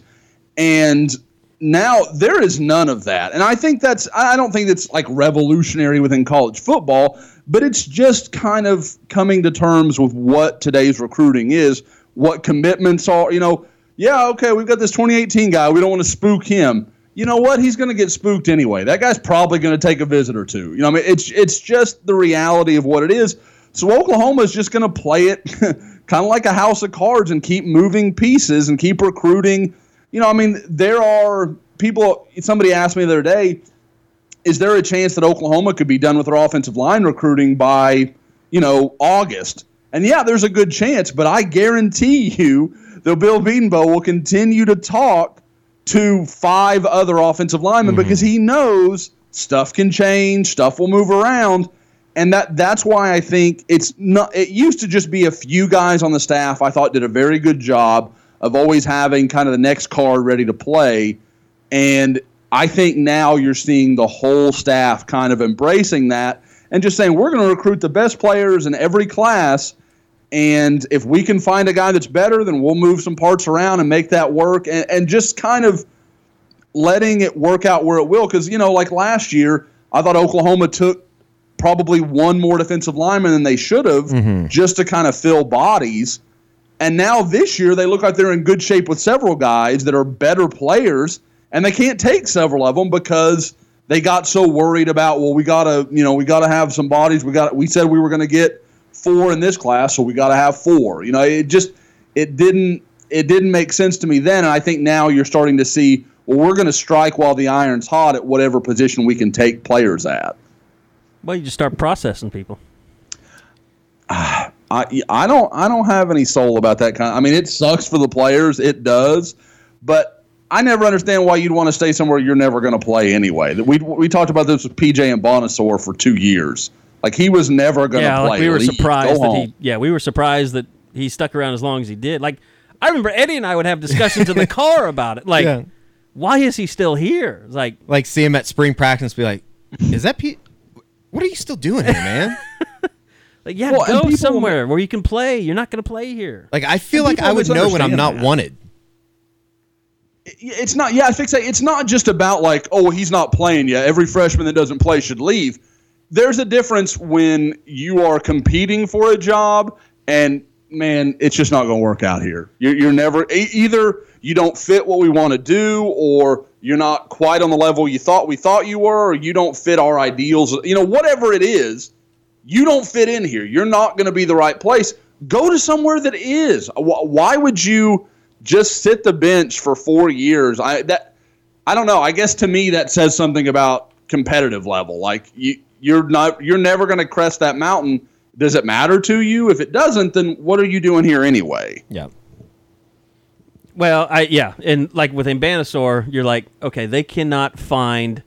and now there is none of that. And I think that's I don't think it's like revolutionary within college football, but it's just kind of coming to terms with what today's recruiting is, what commitments are. You know, yeah, okay, we've got this 2018 guy. We don't want to spook him you know what? He's going to get spooked anyway. That guy's probably going to take a visit or two. You know, I mean, it's it's just the reality of what it is. So Oklahoma is just going to play it kind of like a house of cards and keep moving pieces and keep recruiting. You know, I mean, there are people. Somebody asked me the other day, is there a chance that Oklahoma could be done with their offensive line recruiting by, you know, August? And yeah, there's a good chance, but I guarantee you, the Bill Bedenbaugh will continue to talk to five other offensive linemen mm-hmm. because he knows stuff can change, stuff will move around. And that that's why I think it's not it used to just be a few guys on the staff I thought did a very good job of always having kind of the next card ready to play. And I think now you're seeing the whole staff kind of embracing that and just saying we're going to recruit the best players in every class and if we can find a guy that's better, then we'll move some parts around and make that work and, and just kind of letting it work out where it will. Because, you know, like last year, I thought Oklahoma took probably one more defensive lineman than they should have mm-hmm. just to kind of fill bodies. And now this year, they look like they're in good shape with several guys that are better players, and they can't take several of them because they got so worried about, well, we got to, you know, we got to have some bodies. We got, we said we were going to get four in this class, so we got to have four. You know, it just it didn't it didn't make sense to me then, and I think now you're starting to see. Well, we're going to strike while the iron's hot at whatever position we can take players at. Well, you just start processing people. I I don't I don't have any soul about that kind. Of, I mean, it sucks for the players. It does, but I never understand why you'd want to stay somewhere you're never going to play anyway. We we talked about this with PJ Mbanasor for two years. Like he was never going to yeah, play. Like we were surprised that he. Yeah, we were surprised that he stuck around as long as he did. Like I remember Eddie and I would have discussions in the car about it. Like, yeah. why is he still here? Like, like see him at spring practice, be like, "Is that Pete? What are you still doing here, man?" like, yeah, well, go somewhere where you can play. You're not going to play here. Like, I feel like I would know when I'm not that. wanted. It's not. Yeah, I fix it. It's not just about like, oh, he's not playing yet. Every freshman that doesn't play should leave there's a difference when you are competing for a job and man, it's just not going to work out here. You're, you're never either you don't fit what we want to do, or you're not quite on the level you thought we thought you were, or you don't fit our ideals. You know, whatever it is, you don't fit in here. You're not going to be the right place. Go to somewhere that is. Why would you just sit the bench for four years? I that I don't know. I guess to me that says something about competitive level. Like you you're not you're never going to crest that mountain. Does it matter to you? If it doesn't, then what are you doing here anyway? Yeah. Well, I yeah, and like with Mbanasor, you're like, okay, they cannot find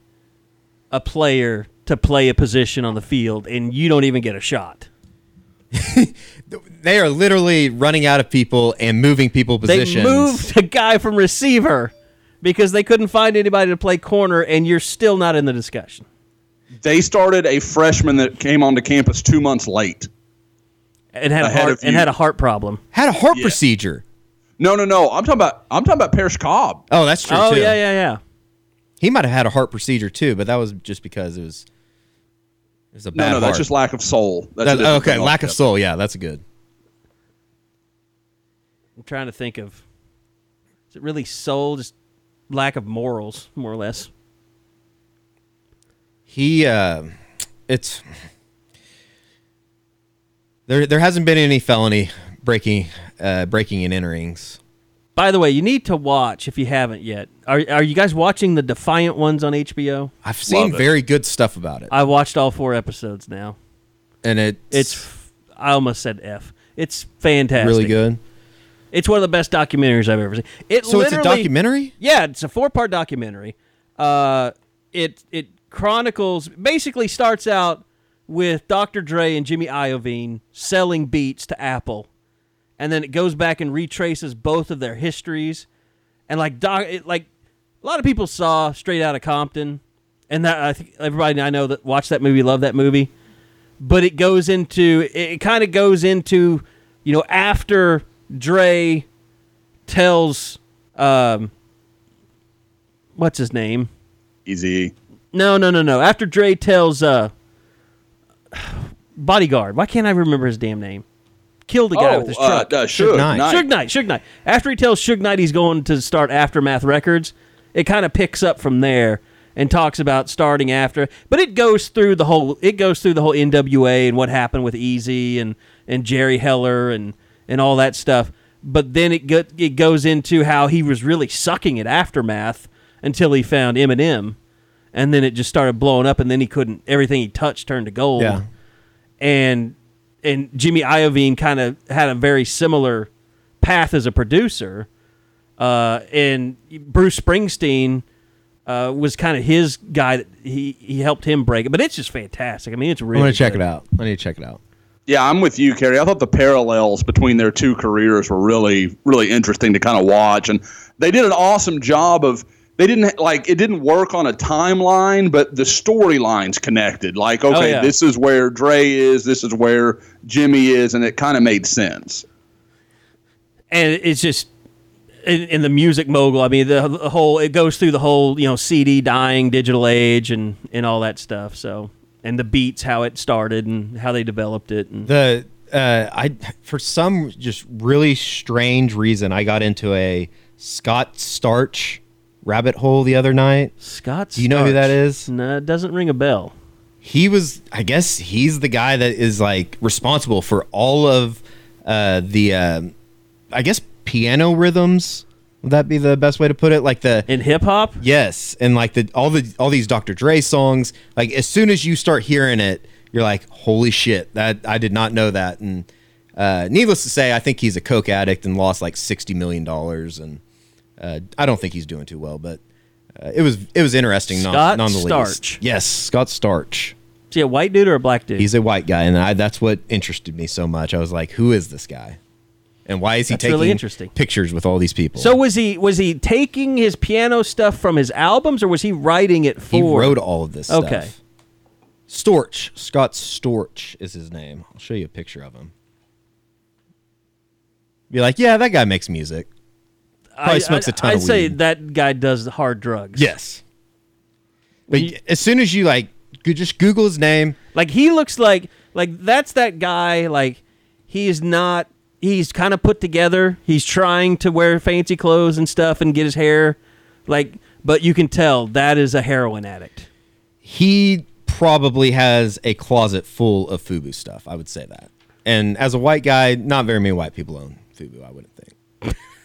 a player to play a position on the field, and you don't even get a shot. they are literally running out of people and moving people positions. They moved a guy from receiver because they couldn't find anybody to play corner, and you're still not in the discussion. They started a freshman that came onto campus two months late. And had a heart, and had a heart problem. Had a heart yeah. procedure. No, no, no. I'm talking about I'm talking about Parrish Cobb. Oh, that's true. Oh, too. yeah, yeah, yeah. He might have had a heart procedure too, but that was just because it was it was a bad. No, no, that's just lack of soul. That's that, okay, lack of soul. Yeah, that's good. I'm trying to think of. Is it really soul? Just lack of morals, more or less he uh, it's there. There hasn't been any felony breaking uh, breaking and enterings. By the way, you need to watch if you haven't yet. Are Are you guys watching the Defiant ones on HBO? I've seen very good stuff about it. I watched all four episodes now, and it it's I almost said F. It's fantastic. Really good. It's one of the best documentaries I've ever seen. It So it's a literally- documentary. Yeah, it's a four part documentary. Uh, it it chronicles basically starts out with Dr. Dre and Jimmy Iovine selling beats to Apple, and then it goes back and retraces both of their histories, and like doc, it, like a lot of people saw Straight Outta Compton, and that I think everybody I know that watched that movie love that movie, but it goes into it, it kind of goes into you know after Dre tells um what's his name? Easy. no no no no. After Dre tells uh bodyguard. Why can't I remember his damn name killed the guy oh, with his uh, truck uh, Suge Knight. Knight. Suge Knight, Suge Knight. After he tells Suge Knight he's going to start Aftermath Records, it kind of picks up from there and talks about starting after. But it goes through the whole. It goes through the whole NWA and what happened with Easy and and Jerry Heller and and all that stuff. But then it go, it goes into how he was really sucking at Aftermath until he found Eminem, and then it just started blowing up. And then he couldn't. Everything he touched turned to gold Yeah. and and Jimmy Iovine kind of had a very similar path as a producer. Uh, and Bruce Springsteen uh, was kind of his guy that he he helped him break it. But it's just fantastic. I mean, it's really. I'm gonna check good. it out. I need to check it out. Yeah, I'm with you, Kerry. I thought the parallels between their two careers were really, really interesting to kind of watch, and they did an awesome job of. They didn't like it didn't work on a timeline, but the storylines connected. Like, okay, yeah. this is where Dre is, this is where Jimmy is, and it kind of made sense. and it's just in, in the music mogul. I mean, the, the whole it goes through the whole you know CD dying, digital age, and and all that stuff. So and the beats, how it started and how they developed it, and The uh, I for some just really strange reason I got into a Scott Starch rabbit hole the other night. Scott. Do you know who that is? No, it doesn't ring a bell. he was i guess he's the guy that is like responsible for all of uh the um i guess piano rhythms would that be the best way to put it like the In hip hop, yes and like the all the all these dr dre songs like as soon as you start hearing it you're like holy shit that i did not know that and uh needless to say i think he's a coke addict and lost like 60 million dollars and uh, i don't think he's doing too well but uh, it was it was interesting non- Scott nonetheless. Starch. yes scott starch is he a white dude or a black dude? He's a white guy, and I, that's what interested me so much. I was like, "Who is this guy? And why is he That's taking really interesting. pictures with all these people?" so was he was he taking his piano stuff from his albums or was he writing it for? he wrote all of this. Okay. stuff. Storch Scott Storch is his name. I'll show you a picture of him. Be like, yeah, that guy makes music. Probably I, smokes a ton I, I'd say that guy does hard drugs. Yes, but He- as soon as you like, go- just Google his name. Like he looks like like that's that guy. Like he is not. He's kind of put together. He's trying to wear fancy clothes and stuff and get his hair like. But you can tell that is a heroin addict. he probably has a closet full of FUBU stuff. I would say that. And as a white guy, not very many white people own FUBU. I wouldn't think.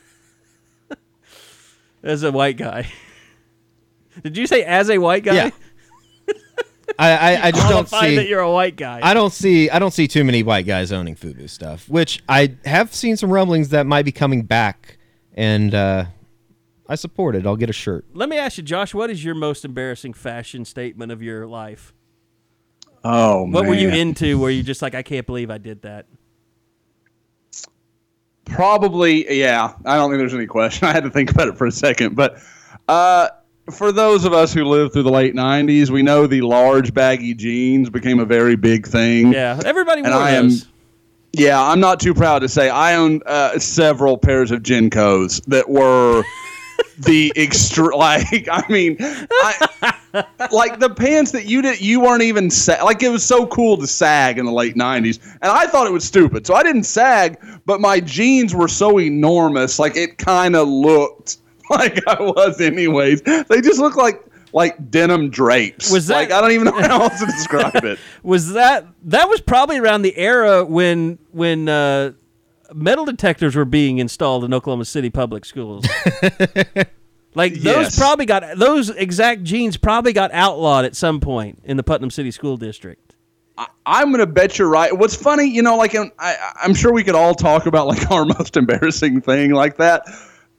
As a white guy. Did you say as a white guy? Yeah. I, I, I just don't Qualify see. that you're a white guy. I don't see. I don't see too many white guys owning FUBU stuff. Which I have seen some rumblings that might be coming back, and uh, I support it. I'll get a shirt. Let me ask you, Josh. What is your most embarrassing fashion statement of your life? Oh What were you into? Where you just like, I can't believe I did that. Probably, yeah. I don't think there's any question. I had to think about it for a second, but uh, for those of us who lived through the late '90s, we know the large baggy jeans became a very big thing. Yeah, everybody wore And I am- Yeah, I'm not too proud to say I own uh, several pairs of JNCOs that were the extra. Like, I mean, I, like the pants that you did, you weren't even sa- like. It was so cool to sag in the late '90s, and I thought it was stupid, so I didn't sag. But my jeans were so enormous, like it kind of looked like I was, anyways. They just looked like like denim drapes. Was that- like I don't even know how else to describe it. was that that was probably around the era when when uh, metal detectors were being installed in Oklahoma City public schools. like those Yes. probably got those exact jeans probably got outlawed at some point in the Putnam City School District. I, I'm gonna bet you're right. What's funny, you know, like I, I'm sure we could all talk about like our most embarrassing thing like that.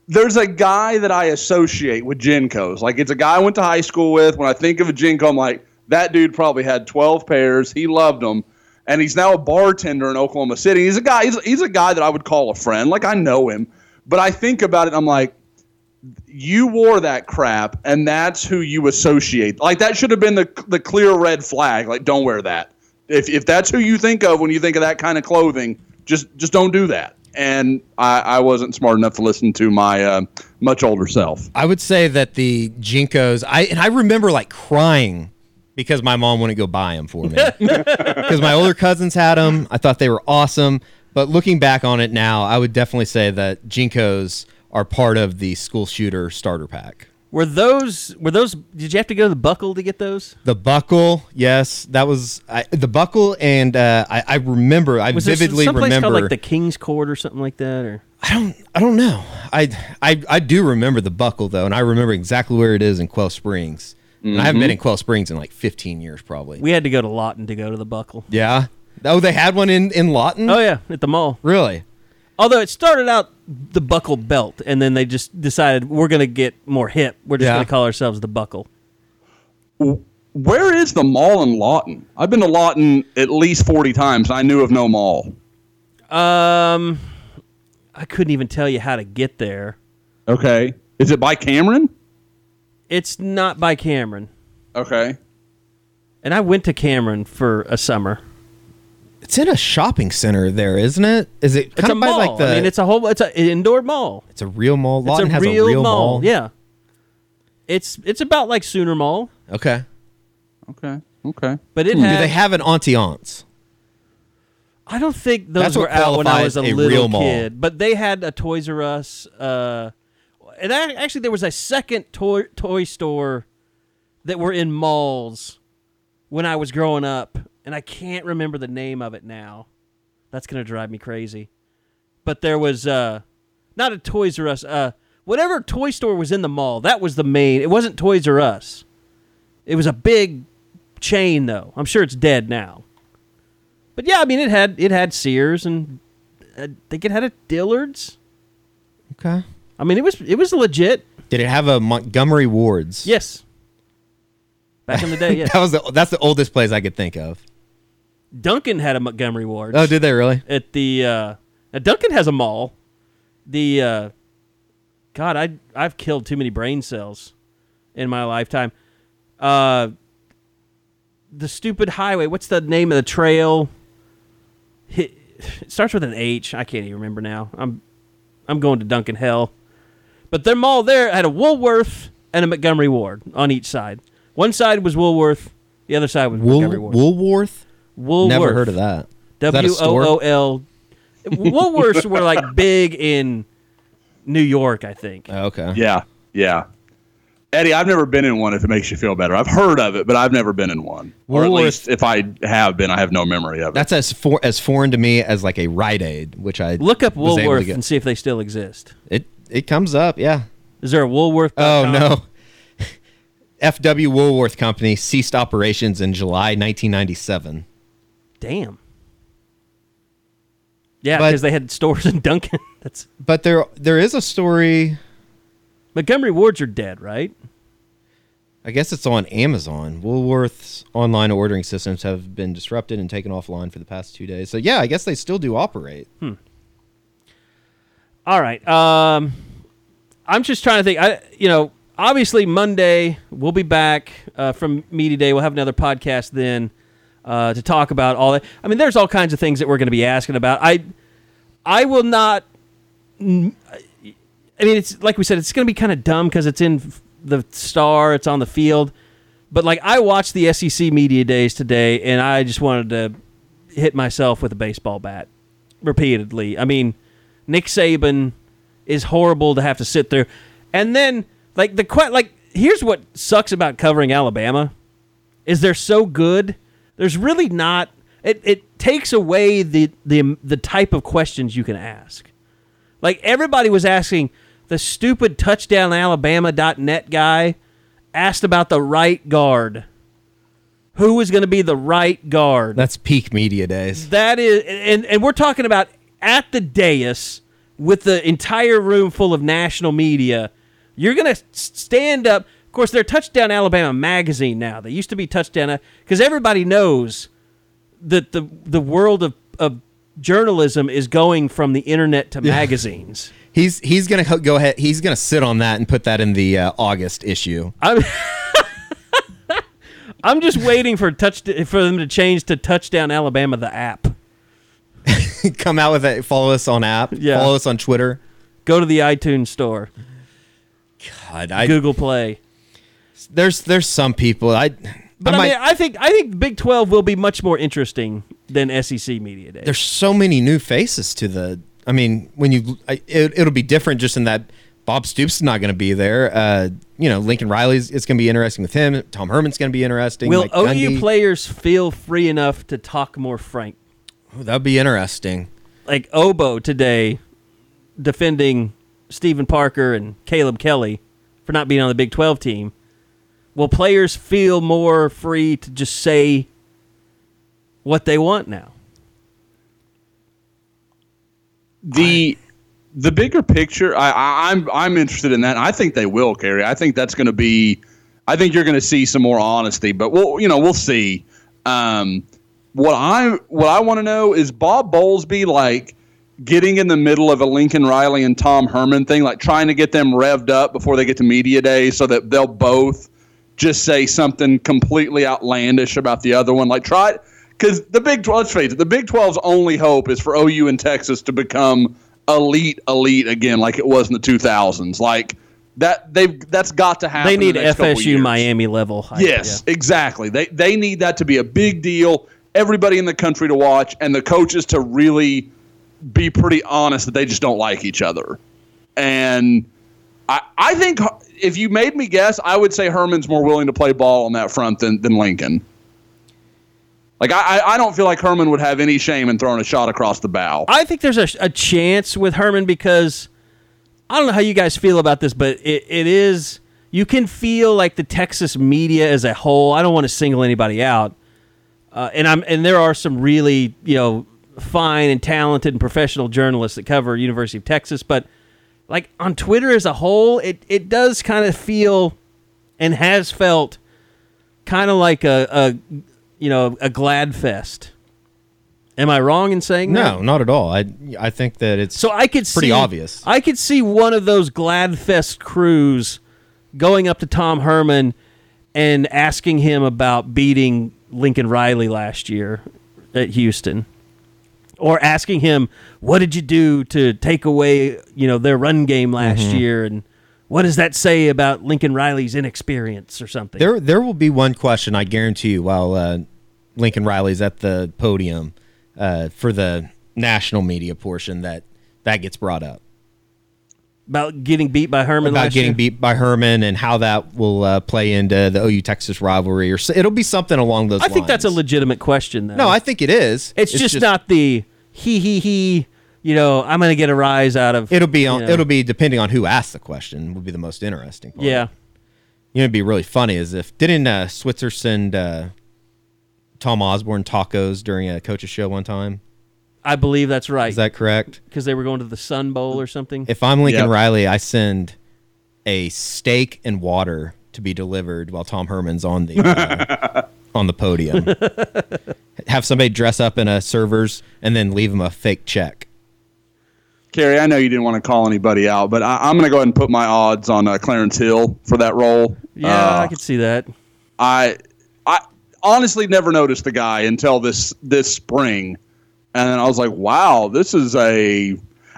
There's a guy that I associate with JNCOs. Like it's a guy I went to high school with. When I think of a JNCO, I'm like, that dude probably had 12 pairs. He loved them. And he's now a bartender in Oklahoma City. He's a guy, he's, he's a guy that I would call a friend. Like I know him. But I think about it, I'm like, you wore that crap, and that's who you associate. Like that should have been the the clear red flag. Like don't wear that. If if that's who you think of when you think of that kind of clothing, just just don't do that. And I, I wasn't smart enough to listen to my uh, much older self. I would say that the JNCOs, I and I remember like crying because my mom wouldn't go buy them for me because my older cousins had them. I thought they were awesome, but looking back on it now, I would definitely say that JNCOs are part of the school shooter starter pack. Were those were those? Did you have to go to the buckle to get those? The buckle, yes, that was I, the buckle, and uh, I, I remember, I Was vividly some remember. called like the King's Court or something like that? Or I don't, I don't know. I, I, I do remember the buckle though, and I remember exactly where it is in Quail Springs. And I haven't been in Quail Springs in like 15 years, probably. we had to go to Lawton to go to the buckle. yeah. Oh, they had one in in Lawton. Oh yeah, at the mall. really? Although it started out the buckle belt, and then they just decided we're going to get more hip. We're just Yeah. going to call ourselves the buckle. Where is the mall in Lawton? I've been to Lawton at least 40 times. And I knew of no mall. Um, I couldn't even tell you how to get there. Okay. Is it by Cameron? It's not by Cameron, Okay. and I went to Cameron for a summer. It's in a shopping center there, isn't it? Is it It's kind a of by mall. like the? I mean, it's a whole. It's an indoor mall. it's a real mall. Lawton it's a has real, a real mall. mall. Yeah. It's it's about like Sooner Mall, Okay. Okay. Okay. but it Do had. they have an Auntie Anne's? I don't think those That's were what out when I was a, qualifies a little real mall. kid, but they had a Toys R Us. Uh, and I, actually, there was a second toy toy store that were in malls when I was growing up, and I can't remember the name of it now. That's gonna drive me crazy. But there was uh, not a Toys R Us. Uh, whatever toy store was in the mall, that was the main. It wasn't Toys R Us. It was a big chain, though. I'm sure it's dead now. But yeah, I mean, it had it had Sears and I think it had a Dillard's. Okay. I mean, it was it was legit. Did it have a Montgomery Wards? Yes. Back in the day, yes. That was the that's the oldest place I could think of. Duncan had a Montgomery Ward. Oh, did they really? at the uh, now Duncan has a mall. The uh, God, I I've killed too many brain cells in my lifetime. Uh, the stupid highway. What's the name of the trail? It starts with an H. I can't even remember now. I'm I'm going to Duncan Hell. But their mall there had a Woolworth and a Montgomery Ward on each side. One side was Woolworth, the other side was Wool, Montgomery Ward. Woolworth? Woolworth. Never heard of that a W O store? O L. Woolworths were like big in New York, I think. Oh, okay. Yeah. Yeah. Eddie, I've never been in one if it makes you feel better. I've heard of it, but I've never been in one. Or at Woolworth- least if I have been, I have no memory of it. That's as for, as foreign to me as like a Rite Aid, which I Look up was able to Woolworth get. and see if they still exist. It it comes up, yeah. Is there a Woolworth? Oh no. FW Woolworth Company ceased operations in July 1997. Damn. Yeah, because they had stores in Duncan. That's But there there is a story. Montgomery Wards are dead, right? I guess it's on Amazon. Woolworth's online ordering systems have been disrupted and taken offline for the past two days. So yeah, I guess they still do operate. Hmm. All right. Um, I'm just trying to think. I, you know, obviously Monday we'll be back uh, from Media Day. We'll have another podcast then uh, to talk about all that. I mean, there's all kinds of things that we're going to be asking about. I, I will not. I mean, it's like we said, it's going to be kind of dumb because it's in the star, it's on the field. But like, I watched the SEC media days today, and I just wanted to hit myself with a baseball bat repeatedly. I mean, Nick Saban is horrible to have to sit through. and then like the like here's what sucks about covering Alabama is they're so good. There's really not. It, it takes away the, the the type of questions you can ask. Like everybody was asking the stupid touchdownalabama.net guy asked about the right guard. who is going to be the right guard. That's peak media days. That is, and and we're talking about at the dais with the entire room full of national media. You're going to stand up. Of course, they're Touchdown Alabama magazine now. They used to be Touchdown because everybody knows that the the world of, of journalism is going from the internet to magazines. He's he's gonna go ahead. He's gonna sit on that and put that in the uh, August issue. I'm I'm just waiting for touch for them to change to Touchdown Alabama the app. Come out with it. Follow us on app. Yeah. Follow us on Twitter. Go to the iTunes store, God, I, Google Play. there's there's some people I. But I I, mean, I think I think Big Twelve will be much more interesting than SEC Media Day. there's so many new faces to the. I mean, when you, I, it, it'll be different just in that Bob Stoops is not going to be there. Uh, you know, Lincoln Riley's. It's going to be interesting with him. Tom Herman's going to be interesting. Will Mike OU Gundy. players feel free enough to talk more frank? Ooh, that'd be interesting. Like Obo today, defending Steven Parker and Caleb Kelly for not being on the Big Twelve team. Will players feel more free to just say what they want now? the the bigger picture I, I i'm i'm interested in that i think they will Gary. i think that's going to be i think you're going to see some more honesty but we'll you know we'll see um what i what i want to know is bob bowlesby like getting in the middle of a lincoln riley and tom herman thing like trying to get them revved up before they get to media day so that they'll both just say something completely outlandish about the other one like try it. because the Big 12, let's face it, the Big 12's only hope is for OU and Texas to become elite, elite again, like it was in the 2000s. Like that, they've that's got to happen. They need the FSU. Miami level. hype, Yes, exactly. They they need that to be a big deal. Everybody in the country to watch, and the coaches to really be pretty honest that they just don't like each other. And I I think if you made me guess, I would say Herman's more willing to play ball on that front than than Lincoln. Like I, I- don't feel like Herman would have any shame in throwing a shot across the bow. I think there's a, a chance with Herman because I don't know how you guys feel about this, but it, it is you can feel like the Texas media as a whole. I don't want to single anybody out, uh, and I'm and there are some really you know fine and talented and professional journalists that cover University of Texas, but like on Twitter as a whole, it it does kind of feel and has felt kind of like a, a you know a glad fest. Am I wrong in saying that? No, not at all. I I think that it's So I could Pretty see, obvious. I could see one of those Gladfest crews going up to Tom Herman and asking him about beating Lincoln Riley last year at Houston, or asking him what did you do to take away you know their run game last Mm-hmm. year, and what does that say about Lincoln Riley's inexperience or something? There, there will be one question I guarantee you while uh, Lincoln Riley's at the podium uh, for the national media portion that that gets brought up about getting beat by Herman about getting year? beat by Herman and how that will uh, play into the OU Texas rivalry, or s- it'll be something along those. I think that's a legitimate question. Though. no. I think it is. It's, just, not the he he he. You know, I'm gonna get a rise out of. It'll be on. you know. It'll be depending on who asks the question. Would be the most interesting. Part. Yeah, You know, it'd be really funny is if didn't uh, Switzer send uh, Tom Osborne tacos during a coach's show one time? I believe that's right. Is that correct? because they were going to the Sun Bowl or something? If I'm Lincoln Yep. Riley, I send a steak and water to be delivered while Tom Herman's on the uh, on the podium. Have somebody dress up in a server's and then leave him a fake check. Carey, I know you didn't want to call anybody out, but I, I'm going to go ahead and put my odds on uh, Clarence Hill for that role. yeah, Uh, I could see that. I I honestly never noticed the guy until this this spring, and I was like, wow, this is a.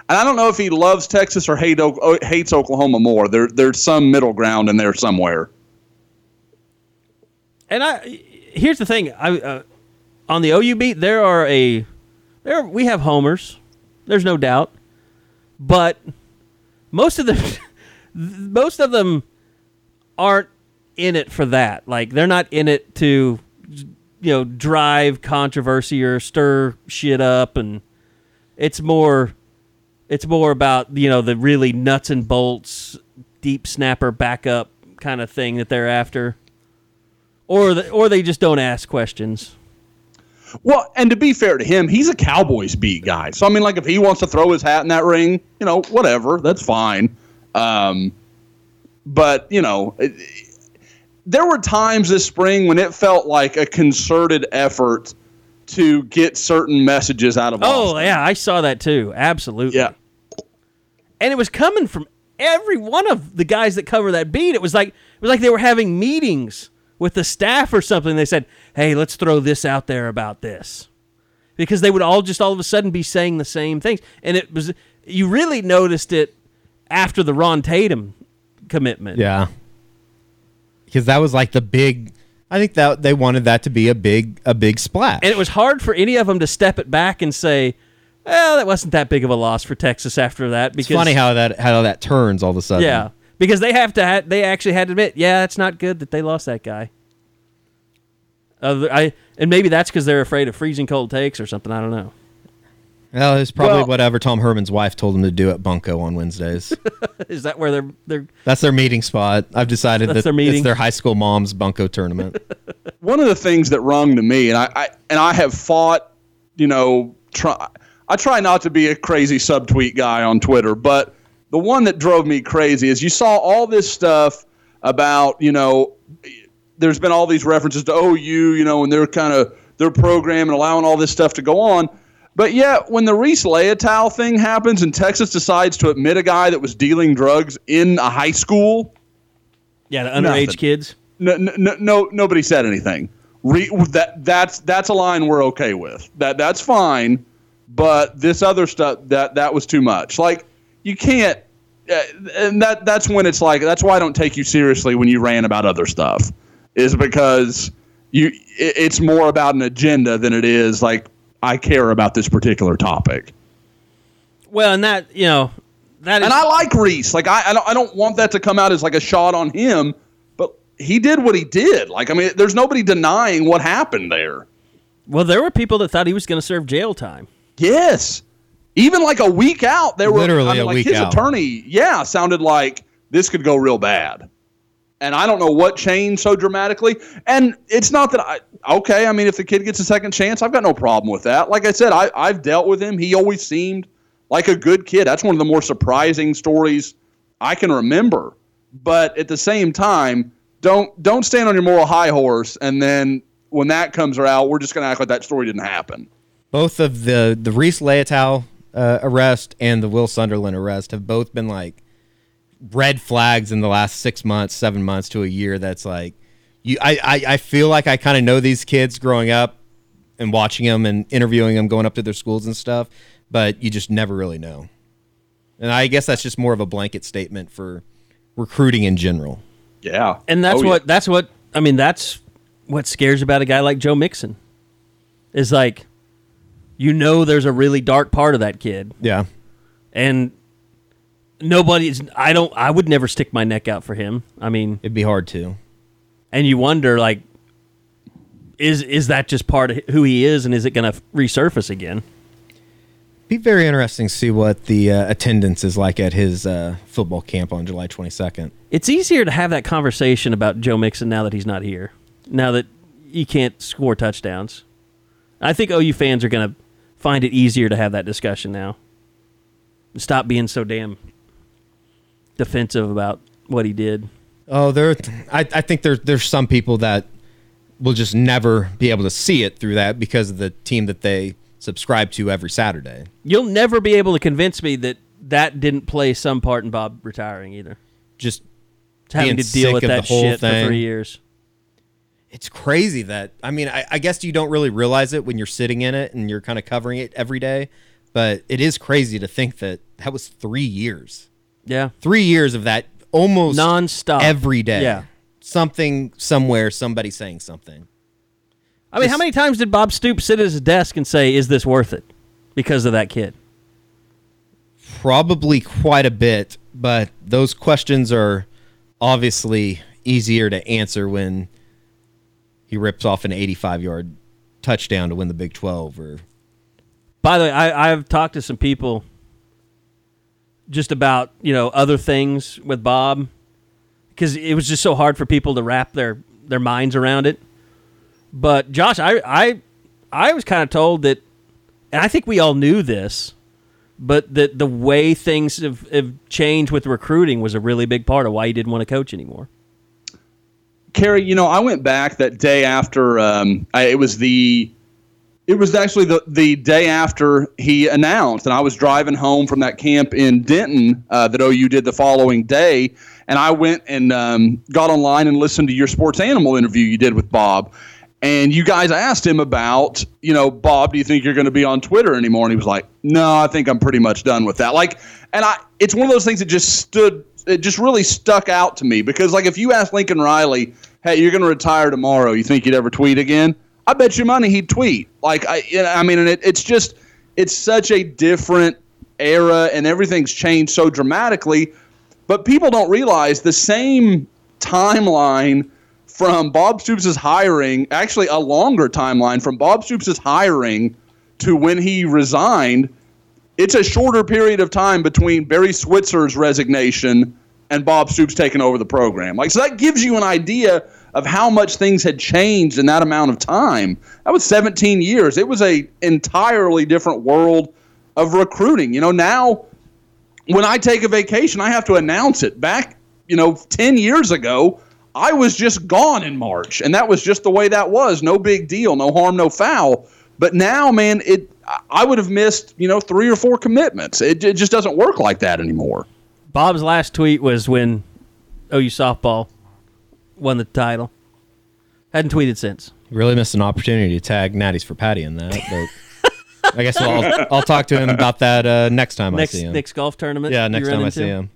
And I don't know if he loves Texas or hate, O- hates Oklahoma more. There, there's some middle ground in there somewhere. And I here's the thing: I uh, on the OU beat there are a there we have homers. There's no doubt, but most of them most of them aren't in it for that. Like they're not in it to you know drive controversy or stir shit up, and it's more it's more about you know the really nuts and bolts deep snapper backup kind of thing that they're after. or the, or they just don't ask questions. Well, and to be fair to him, he's a Cowboys beat guy. So I mean, like if he wants to throw his hat in that ring, you know, whatever, that's fine. Um, but you know, it, there were times this spring when it felt like a concerted effort to get certain messages out of. Oh Austin. yeah, I saw that too. Absolutely. yeah. and it was coming from every one of the guys that cover that beat. It was like it was like they were having meetings with the staff or something. They said, "Hey, let's throw this out there about this," because they would all just all of a sudden be saying the same things, and it was you really noticed it after the Ron Tatum commitment. Yeah. Because that was like the big. I think that they wanted that to be a big a big splash. and it was hard for any of them to step it back and say, "Well, that wasn't that big of a loss for Texas after that." it's Because funny how that how that turns all of a sudden. Yeah, because they have to. Ha- they actually had to admit, yeah, it's not good that they lost that guy. Uh, I and maybe that's because they're afraid of freezing cold takes or something. I don't know. Well, it's probably Well- whatever Tom Herman's wife told him to do at Bunko on Wednesdays. Is that where they're they're? That's their meeting spot. I've decided That's that their meeting? it's their high school mom's Bunko tournament. one of the things that rung to me, and I, I and I have fought, you know, try, I try not to be a crazy subtweet guy on Twitter, but the one that drove me crazy is you saw all this stuff about, you know, there's been all these references to oh, OU, you know, and their kind of their program and allowing all this stuff to go on. But yet, when the Reese Leitao thing happens and Texas decides to admit a guy that was dealing drugs in a high school, Yeah, the underage Nothing. kids. no, no, no nobody said anything. Re, that that's that's a line we're okay with. That that's fine, but this other stuff that that was too much. Like you can't, uh, and that that's when it's like that's why I don't take you seriously when you rant about other stuff, is because you it, it's more about an agenda than it is like I care about this particular topic. Well, and that you know that is And I like Reese. Like I, I don't I don't want that to come out as like a shot on him, but he did what he did. Like I mean, there's nobody denying what happened there. well, there were people that thought he was going to serve jail time. Yes. Even like a week out, there were Literally I mean, a like week his out. attorney, yeah, sounded like this could go real bad. And I don't know what changed so dramatically. And it's not that I okay, I mean if the kid gets a second chance, I've got no problem with that. Like I said, I, I've dealt with him. He always seemed like a good kid. That's one of the more surprising stories I can remember. But at the same time, don't don't stand on your moral high horse and then when that comes out, we're just gonna act like that story didn't happen. both of the the Reese Leitao uh, arrest and the Will Sunderland arrest have both been like red flags in the last six months, seven months to a year. That's like you. I I, I feel like I kind of know these kids growing up and watching them and interviewing them, going up to their schools and stuff. But you just never really know. And I guess that's just more of a blanket statement for recruiting in general. Yeah. And that's Oh, yeah. what that's what I mean. That's what scares about a guy like Joe Mixon. Is like, you know, there's a really dark part of that kid, Yeah. and nobody's. I don't. I would never stick my neck out for him. I mean, It'd be hard to. and you wonder like, is is that just part of who he is, and is it going to resurface again? Be very interesting to see what the uh, attendance is like at his uh, football camp on July 22nd. It's easier to have that conversation about Joe Mixon now that he's not here. Now that he can't score touchdowns, I think OU fans are going to find it easier to have that discussion now. Stop being so damn defensive about what he did. Oh, there. I, I think there's there's some people that will just never be able to see it through that because of the team that they subscribe to every Saturday. You'll never be able to convince me that that didn't play some part in Bob retiring either. Just Having to deal with that whole shit thing. for three years. It's crazy that I mean I, I guess you don't really realize it when you're sitting in it and you're kind of covering it every day, but it is crazy to think that that was three years, Yeah, three years of that almost nonstop every day. Yeah. something somewhere, somebody saying something. I mean, how many times did Bob Stoops sit at his desk and say, "Is this worth it?" Because of that kid. Probably quite a bit, but those questions are obviously easier to answer when he rips off an 85 yard touchdown to win the Big 12 or By the way, I, I've talked to some people just about you know other things with Bob because it was just so hard for people to wrap their their minds around it. But Josh, I I I was kind of told that, and I think we all knew this, but that the way things have, have changed with recruiting was a really big part of why he didn't want to coach anymore. Carey, you know, I went back that day after um, I, it was the it was actually the, the day after he announced, and I was driving home from that camp in Denton uh, that OU did the following day, and I went and um, got online and listened to your sports animal interview you did with Bob, and you guys asked him about, you know, Bob, do you think you're going to be on Twitter anymore? And he was like, No, I think I'm pretty much done with that. Like, and I, it's one of those things that just stood, it just really stuck out to me because, like, if you ask Lincoln Riley, Hey, you're going to retire tomorrow, you think you'd ever tweet again? I bet you money he'd tweet. Like I, I mean, and it, it's just it's such a different era, and everything's changed so dramatically. But people don't realize the same timeline from Bob Stoops' hiring, actually a longer timeline from Bob Stoops' hiring to when he resigned. It's a shorter period of time between Barry Switzer's resignation and Bob Stoops taking over the program. Like so that gives you an idea of how much things had changed in that amount of time. That was 17 years. It was a entirely different world of recruiting. You know, now when I take a vacation, I have to announce it. Back, you know, 10 years ago, I was just gone in March, and that was just the way that was. No big deal, no harm, no foul. But now, man, it I would have missed, you know, three or four commitments. It, it just doesn't work like that anymore. Bob's last tweet was when oh, OU softball won the title. Hadn't tweeted since. Really missed an opportunity to tag Natties for Patty in that, but I guess I'll, I'll talk to him about that uh, next time next I see him. next golf tournament. yeah, next time I see him.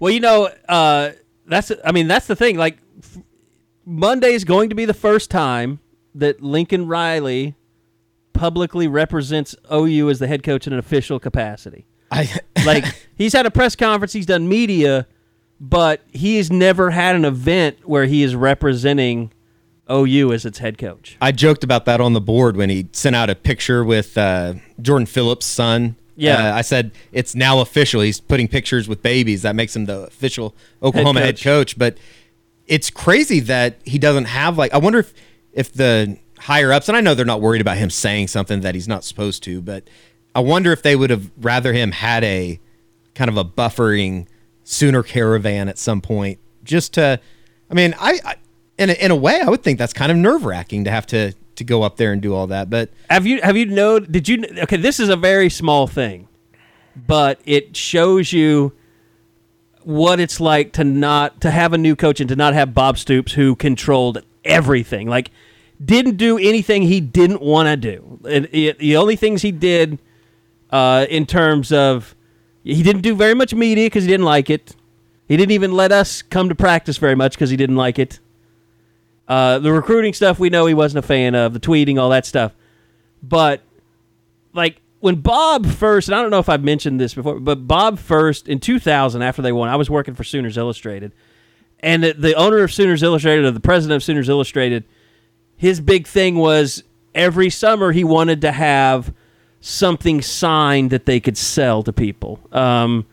Well, you know, uh, that's I mean that's the thing. Like f- Monday is going to be the first time that Lincoln Riley publicly represents OU as the head coach in an official capacity. I Like he's had a press conference, he's done media, but he's never had an event where he is representing OU as its head coach. I joked about that on the board when he sent out a picture with uh, Jordan Phillips' son. Yeah. Uh, I said it's now official. He's putting pictures with babies. That makes him the official Oklahoma head coach. coach. But it's crazy that he doesn't have like. I wonder if if the higher ups, and I know they're not worried about him saying something that he's not supposed to, but I wonder if they would have rather him had a kind of a buffering Sooner caravan at some point, just to. I mean, I, I in a, in a way, I would think that's kind of nerve wracking to have to to go up there and do all that. But Have you have you know did you okay this is a very small thing but it shows you what it's like to not to have a new coach and to not have Bob Stoops who controlled everything like didn't do anything he didn't want to do and it, the only things he did uh, in terms of he didn't do very much media because he didn't like it. He didn't even let us come to practice very much because he didn't like it. Uh, the recruiting stuff we know he wasn't a fan of, the tweeting, all that stuff. But like when Bob first, and I don't know if I've mentioned this before, but Bob first in 2000 after they won, I was working for Sooners Illustrated, and the, the owner of Sooners Illustrated, or the president of Sooners Illustrated, his big thing was every summer he wanted to have something signed that they could sell to people, um,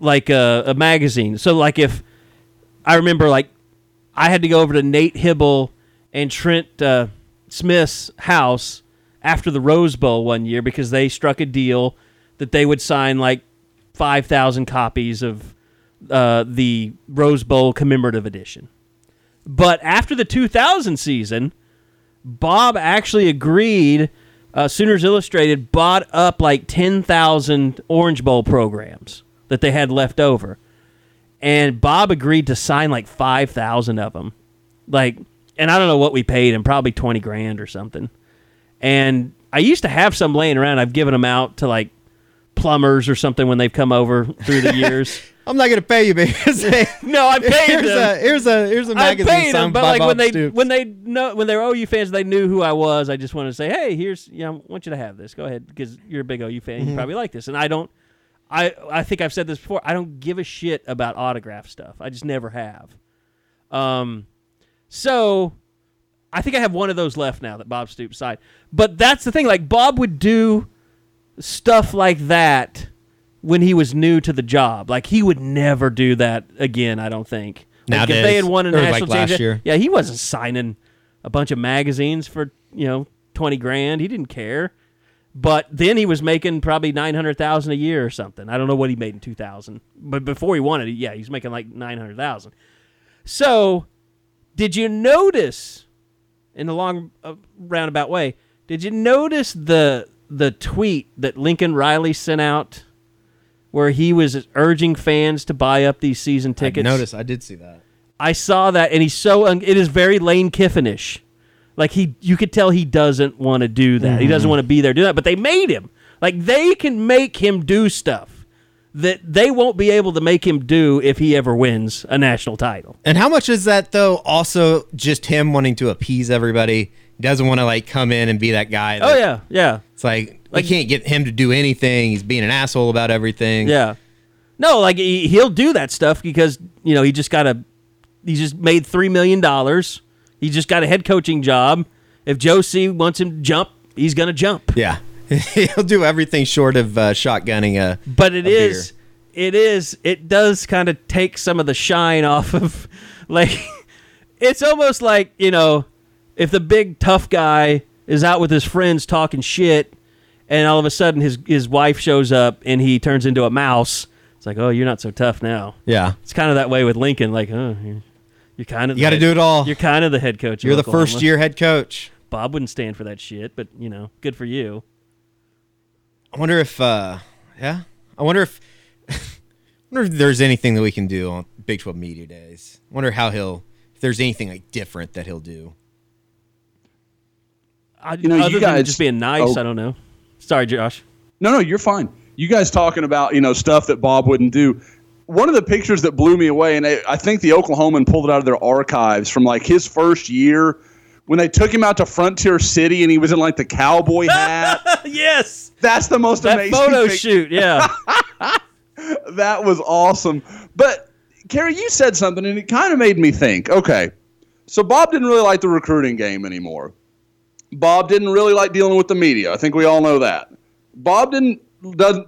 like a, a magazine. So like if I remember like I had to go over to Nate Hybl and Trent uh, Smith's house after the Rose Bowl one year because they struck a deal that they would sign like 5,000 copies of uh, the Rose Bowl commemorative edition. But after the 2000 season, Bob actually agreed. Uh, Sooners Illustrated bought up like 10,000 Orange Bowl programs that they had left over and Bob agreed to sign like five thousand of them, like, and I don't know what we paid him, probably twenty grand or something. And I used to have some laying around. I've given them out to like plumbers or something when they've come over through the years. I'm not going to pay you because no, I paid here's them. a here's a here's a magazine I paid them, but like Bob when they Stoops. when they know when they're OU fans, they knew who I was. I just wanted to say, hey, here's you know, I want you to have this. Go ahead because you're a big OU fan. Mm-hmm. You probably like this, and I don't. I I think I've said this before. I don't give a shit about autograph stuff. I just never have. Um, so I think I have one of those left now that Bob Stoops signed. But that's the thing. Like Bob would do stuff like that when he was new to the job. Like he would never do that again. I don't think. Like if Nowadays, they had won a or like last year. yeah, he wasn't signing a bunch of magazines for you know twenty grand. He didn't care. But then he was making probably nine hundred thousand a year or something. I don't know what he made in two thousand, but before he won it, yeah, he's making like nine hundred thousand. So, did you notice in the long uh, roundabout way? Did you notice the the tweet that Lincoln Riley sent out, where he was urging fans to buy up these season tickets? Notice I did see that. I saw that, and he's so un- it is very Lane Kiffinish. Like he, you could tell he doesn't want to do that. He doesn't mm-hmm. want to be there do that. But they made him. Like they can make him do stuff that they won't be able to make him do if he ever wins a national title. And how much is that though? Also, just him wanting to appease everybody. He doesn't want to like come in and be that guy. Oh yeah, yeah, It's like, we can't get him to do anything. He's being an asshole about everything. yeah. No, like he, he'll do that stuff because you know he just got a, he just made three million dollars. He just got a head coaching job. If Joe C wants him to jump, he's gonna jump. Yeah. He'll do everything short of uh, shotgunning a. but it a is it is it does kind of take some of the shine off of like it's almost like you know if the big tough guy is out with his friends talking shit and all of a sudden his his wife shows up and he turns into a mouse it's like oh you're not so tough now Yeah. it's kind of that way with lincoln like oh you're, you're kind of You got to do it all. you're kind of the head coach You're the Oklahoma. first year head coach. bob wouldn't stand for that shit but you know good for you I wonder if, uh, yeah, I wonder if, I wonder if there's anything that we can do on Big 12 Media Days. I wonder how he'll, if there's anything like different that he'll do. I, You know, you other than just being nice oh. i don't know sorry josh No, no, you're fine. You guys talking about you know stuff that Bob wouldn't do. One of the pictures that blew me away, and I, I think the Oklahoman pulled it out of their archives from like his first year when they took him out to Frontier City and he was in like the cowboy hat. yes That's the most that amazing photo thing. shoot yeah That was awesome. But Carey, you said something, and it kind of made me think. Okay, so Bob didn't really like the recruiting game anymore. Bob didn't really like dealing with the media. I think we all know that. Bob didn't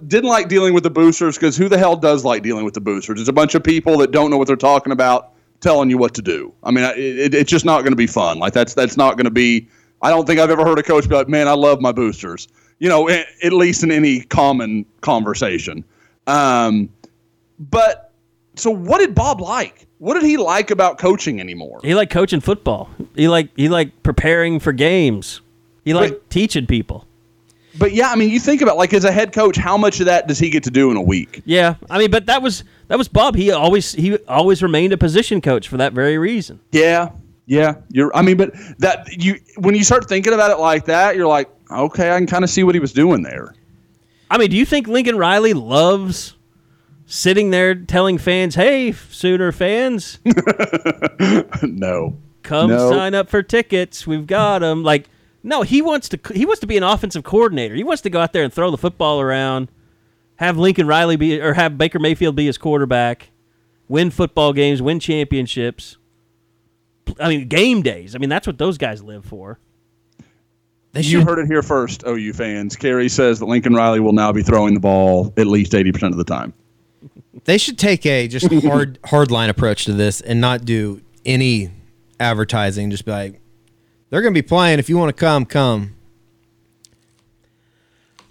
didn't like dealing with the boosters because who the hell does like dealing with the boosters? It's a bunch of people that don't know what they're talking about, telling you what to do. I mean, it, it, it's just not going to be fun. Like that's that's not going to be. I don't think I've ever heard a coach be like, "Man, I love my boosters." You know, a- at least in any common conversation. Um, but so, what did Bob like? What did he like about coaching anymore? he liked coaching football he like he liked preparing for games he liked But- teaching people But yeah, I mean, you think about like as a head coach, how much of that does he get to do in a week? yeah i mean but that was that was bob he always he always remained a position coach for that very reason Yeah, yeah. You're. I mean, but that you when you start thinking about it like that, you're like, okay, I can kind of see what he was doing there. i mean do you think lincoln riley loves sitting there telling fans hey sooner fans no. come No. sign up for tickets we've got them like no he wants to he wants to be an offensive coordinator he wants to go out there and throw the football around have lincoln riley be or have baker mayfield be his quarterback win football games win championships i mean game days i mean that's what those guys live for They You should, heard it here first, OU fans. Carey says that Lincoln Riley will now be throwing the ball at least eighty percent of the time. They should take a just hard hard line approach to this and not do any advertising. Just be like, they're going to be playing. If you want to come, come.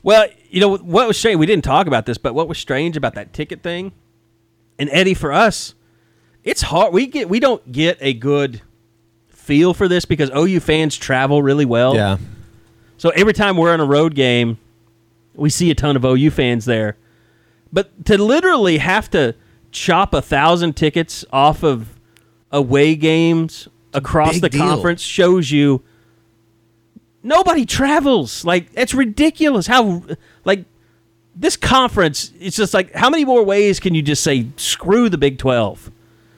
Well, you know what was strange? We didn't talk about this, but what was strange about that ticket thing? And Eddie, for us, it's hard. We get we don't get a good feel for this because OU fans travel really well. Yeah. So every time we're on a road game, we see a ton of OU fans there. But to literally have to chop a thousand tickets off of away games across the deal. conference shows you nobody travels. Like it's ridiculous how like this conference. It's just like how many more ways can you just say screw the Big Twelve?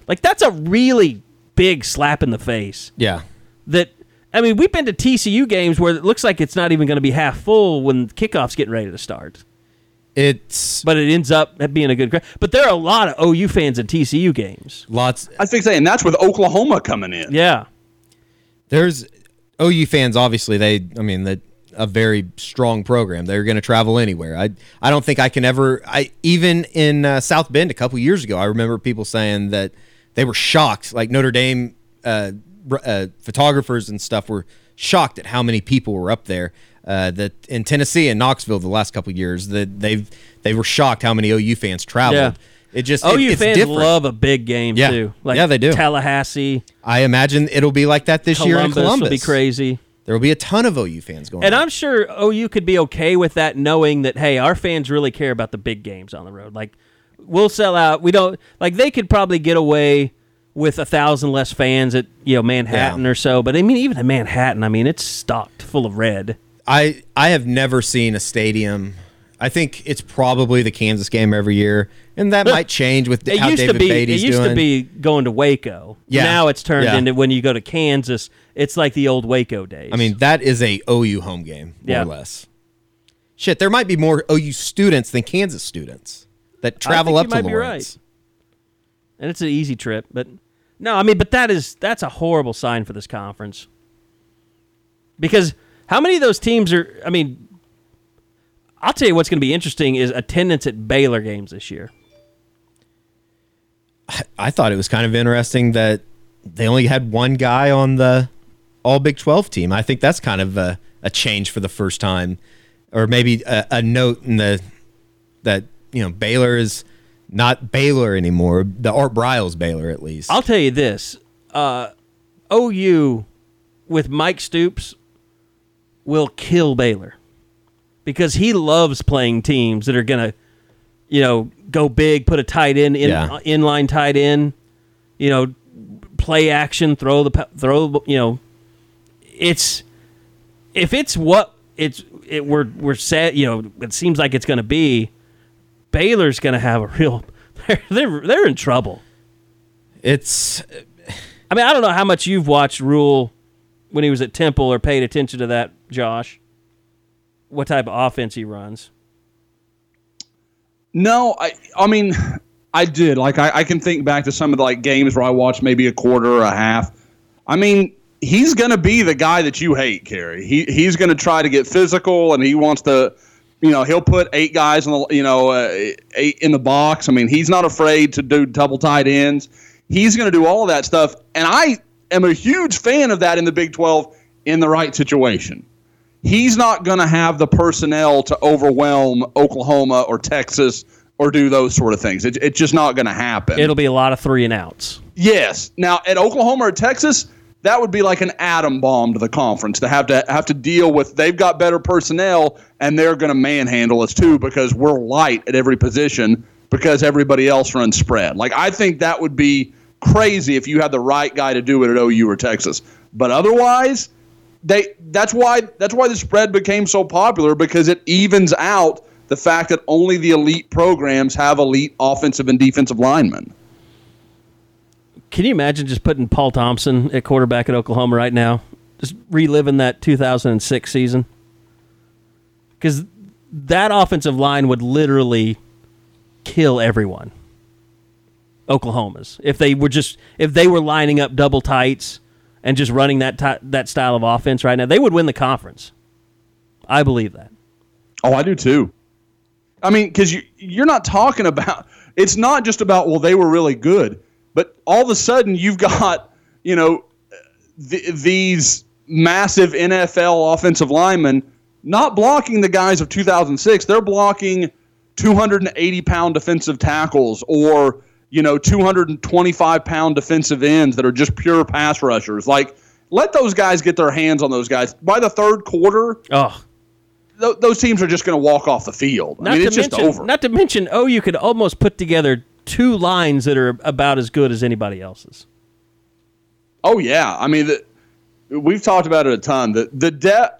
Like that's a really big slap in the face Yeah. that I mean, we've been to TCU games where it looks like it's not even going to be half full when kickoff's getting ready to start, It's but it ends up being a good crowd. But there are a lot of OU fans at TCU games. lots. I think saying that's with Oklahoma coming in. Yeah, There's OU fans. Obviously, they. I mean, that a very strong program. They're going to travel anywhere. I. I don't think I can ever. I even in uh, South Bend a couple years ago. I remember people saying that they were shocked. Like Notre Dame. Uh, uh, photographers and stuff were shocked at how many people were up there. Uh, that in Tennessee and Knoxville the last couple of years that they've they were shocked how many OU fans traveled. Yeah. It just OU it, it's fans different. love a big game Yeah. too. Like Yeah, they do. Tallahassee, I imagine it'll be like that this year in Columbus Columbus. will be crazy. There will be a ton of OU fans going. And. I'm sure OU could be okay with that, knowing that hey, our fans really care about the big games on the road. Like we'll sell out. We don't like they could probably get away with a thousand less fans at you know Manhattan Yeah. or so. But I mean, even in Manhattan, I mean, it's stocked full of red. I I have never seen a stadium. I think it's probably the Kansas game every year, and that might change with It how used David to be. Beaty's it used doing. to be going to Waco. Yeah. Now it's turned Yeah. into when you go to Kansas. It's like the old Waco days. I mean, that is a OU home game, more Yeah. or less. Shit, there might be more OU students than Kansas students that travel I up you to might be Lawrence. right. and it's an easy trip. But no, I mean, but that is that's a horrible sign for this conference. Because how many of those teams are? I mean, I'll tell you what's going to be interesting is attendance at Baylor games this year. I thought it was kind of interesting that they only had one guy on the All Big 12 team. I think that's kind of a, a change for the first time, or maybe a, a note in the that you know Baylor is not Baylor anymore. The Art Briles Baylor, at least. I'll tell you this: uh, OU with Mike Stoops will kill Baylor because he loves playing teams that are going to, you know, go big, put a tight end in Yeah. uh, inline tight end, you know, play action, throw the throw, you know, it's if it's what it's it we're we're set, you know, it seems like it's going to be. Baylor's going to have a real they're, they're they're in trouble. it's I mean, I don't know how much you've watched Rhule when he was at Temple or paid attention to that, Josh. What type of offense he runs? No, I I mean I did. Like I, I can think back to some of the like games where I watched maybe a quarter or a half. I mean, he's gonna be the guy that you hate, Carey. He he's gonna try to get physical and he wants to you know, he'll put eight guys in the you know, uh, eight in the box. I mean, he's not afraid to do double tight ends. He's gonna do all of that stuff. And I am a huge fan of that in the Big Twelve in the right situation he's not going to have the personnel to overwhelm Oklahoma or Texas or do those sort of things. It, it's just not going to happen. It'll be a lot of three and outs. yes. Now at Oklahoma or Texas, that would be like an atom bomb to the conference to have to have to deal with. They've got better personnel and they're going to manhandle us too because we're light at every position because everybody else runs spread. Like I think that would be crazy if you had the right guy to do it at OU or Texas. But otherwise, they that's why that's why the spread became so popular because it evens out the fact that only the elite programs have elite offensive and defensive linemen. Can you imagine just putting Paul Thompson at quarterback at Oklahoma right now? Just reliving that 2006 season? Because that offensive line would literally kill everyone. Oklahoma's if they were just if they were lining up double tights and just running that that style of offense right now, they would win the conference. I believe that. Oh, I do too. I mean, because you you're not talking about it's not just about well they were really good, but all of a sudden you've got you know th- these massive NFL offensive linemen not blocking the guys of 2006. They're blocking 280 pound defensive tackles or you know 225 pound defensive ends that are just pure pass rushers. Like let those guys get their hands on those guys. By the third quarter, Oh, th- those teams are just going to walk off the field. Not I mean, to it's just mention, over. Not to mention, oh, you could almost put together two lines that are about as good as anybody else's. oh yeah, I mean, the, we've talked about it a ton. The the depth.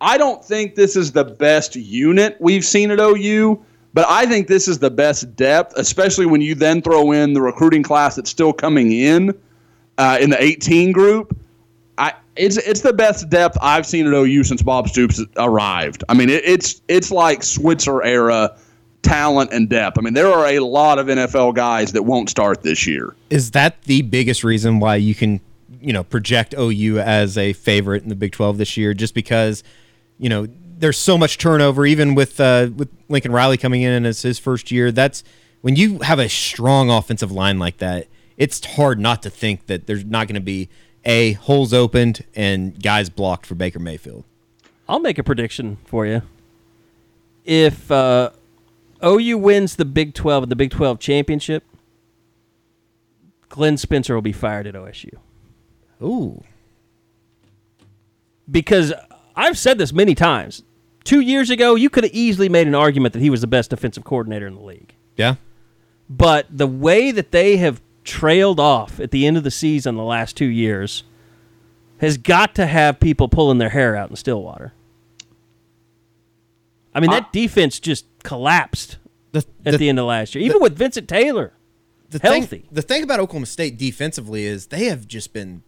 I don't think this is the best unit we've seen at OU, but I think this is the best depth, especially when you then throw in the recruiting class that's still coming in uh, in the 18 group. I it's it's the best depth I've seen at OU since Bob Stoops arrived. I mean, it, it's it's like Switzer era talent and depth. I mean, there are a lot of NFL guys that won't start this year. Is that the biggest reason why you can, you know, project OU as a favorite in the Big 12 this year? Just because, you know, there's so much turnover, even with uh, with Lincoln Riley coming in as his first year. That's when you have a strong offensive line like that. It's hard not to think that there's not going to be A holes opened and guys blocked for Baker Mayfield. I'll make a prediction for you. If uh, OU wins the Big 12 the Big 12 championship, Glenn Spencer will be fired at OSU. Ooh. Because I've said this many times. Two years ago, you could have easily made an argument that he was the best defensive coordinator in the league. Yeah. But the way that they have trailed off at the end of the season the last two years has got to have people pulling their hair out in Stillwater. I mean, that defense just collapsed The, at the, end of last year, even with Vincent Taylor. the healthy. Thing, the thing about Oklahoma State defensively is they have just been.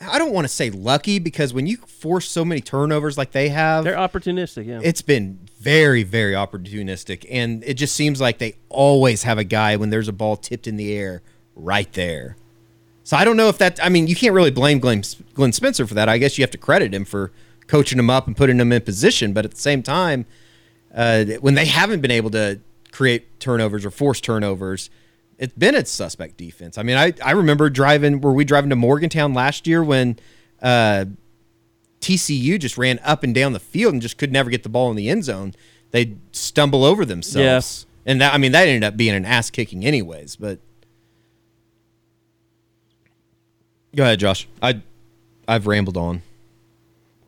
I don't want to say lucky because when you force so many turnovers like they have, They're opportunistic, yeah. it's been very, very opportunistic, and it just seems like they always have a guy when there's a ball tipped in the air right there. So I don't know if that. I mean, you can't really blame Glenn, Glenn Spencer for that. I guess you have to credit him for coaching him up and putting him in position. But at the same time, uh, when they haven't been able to create turnovers or force turnovers, it's been a suspect defense. I mean, I, I remember driving, were we driving to Morgantown last year when uh, TCU just ran up and down the field and just could never get the ball in the end zone? They'd stumble over themselves. Yes. And that, I mean, that ended up being an ass kicking, anyways. But go ahead, Josh. I, I've rambled on.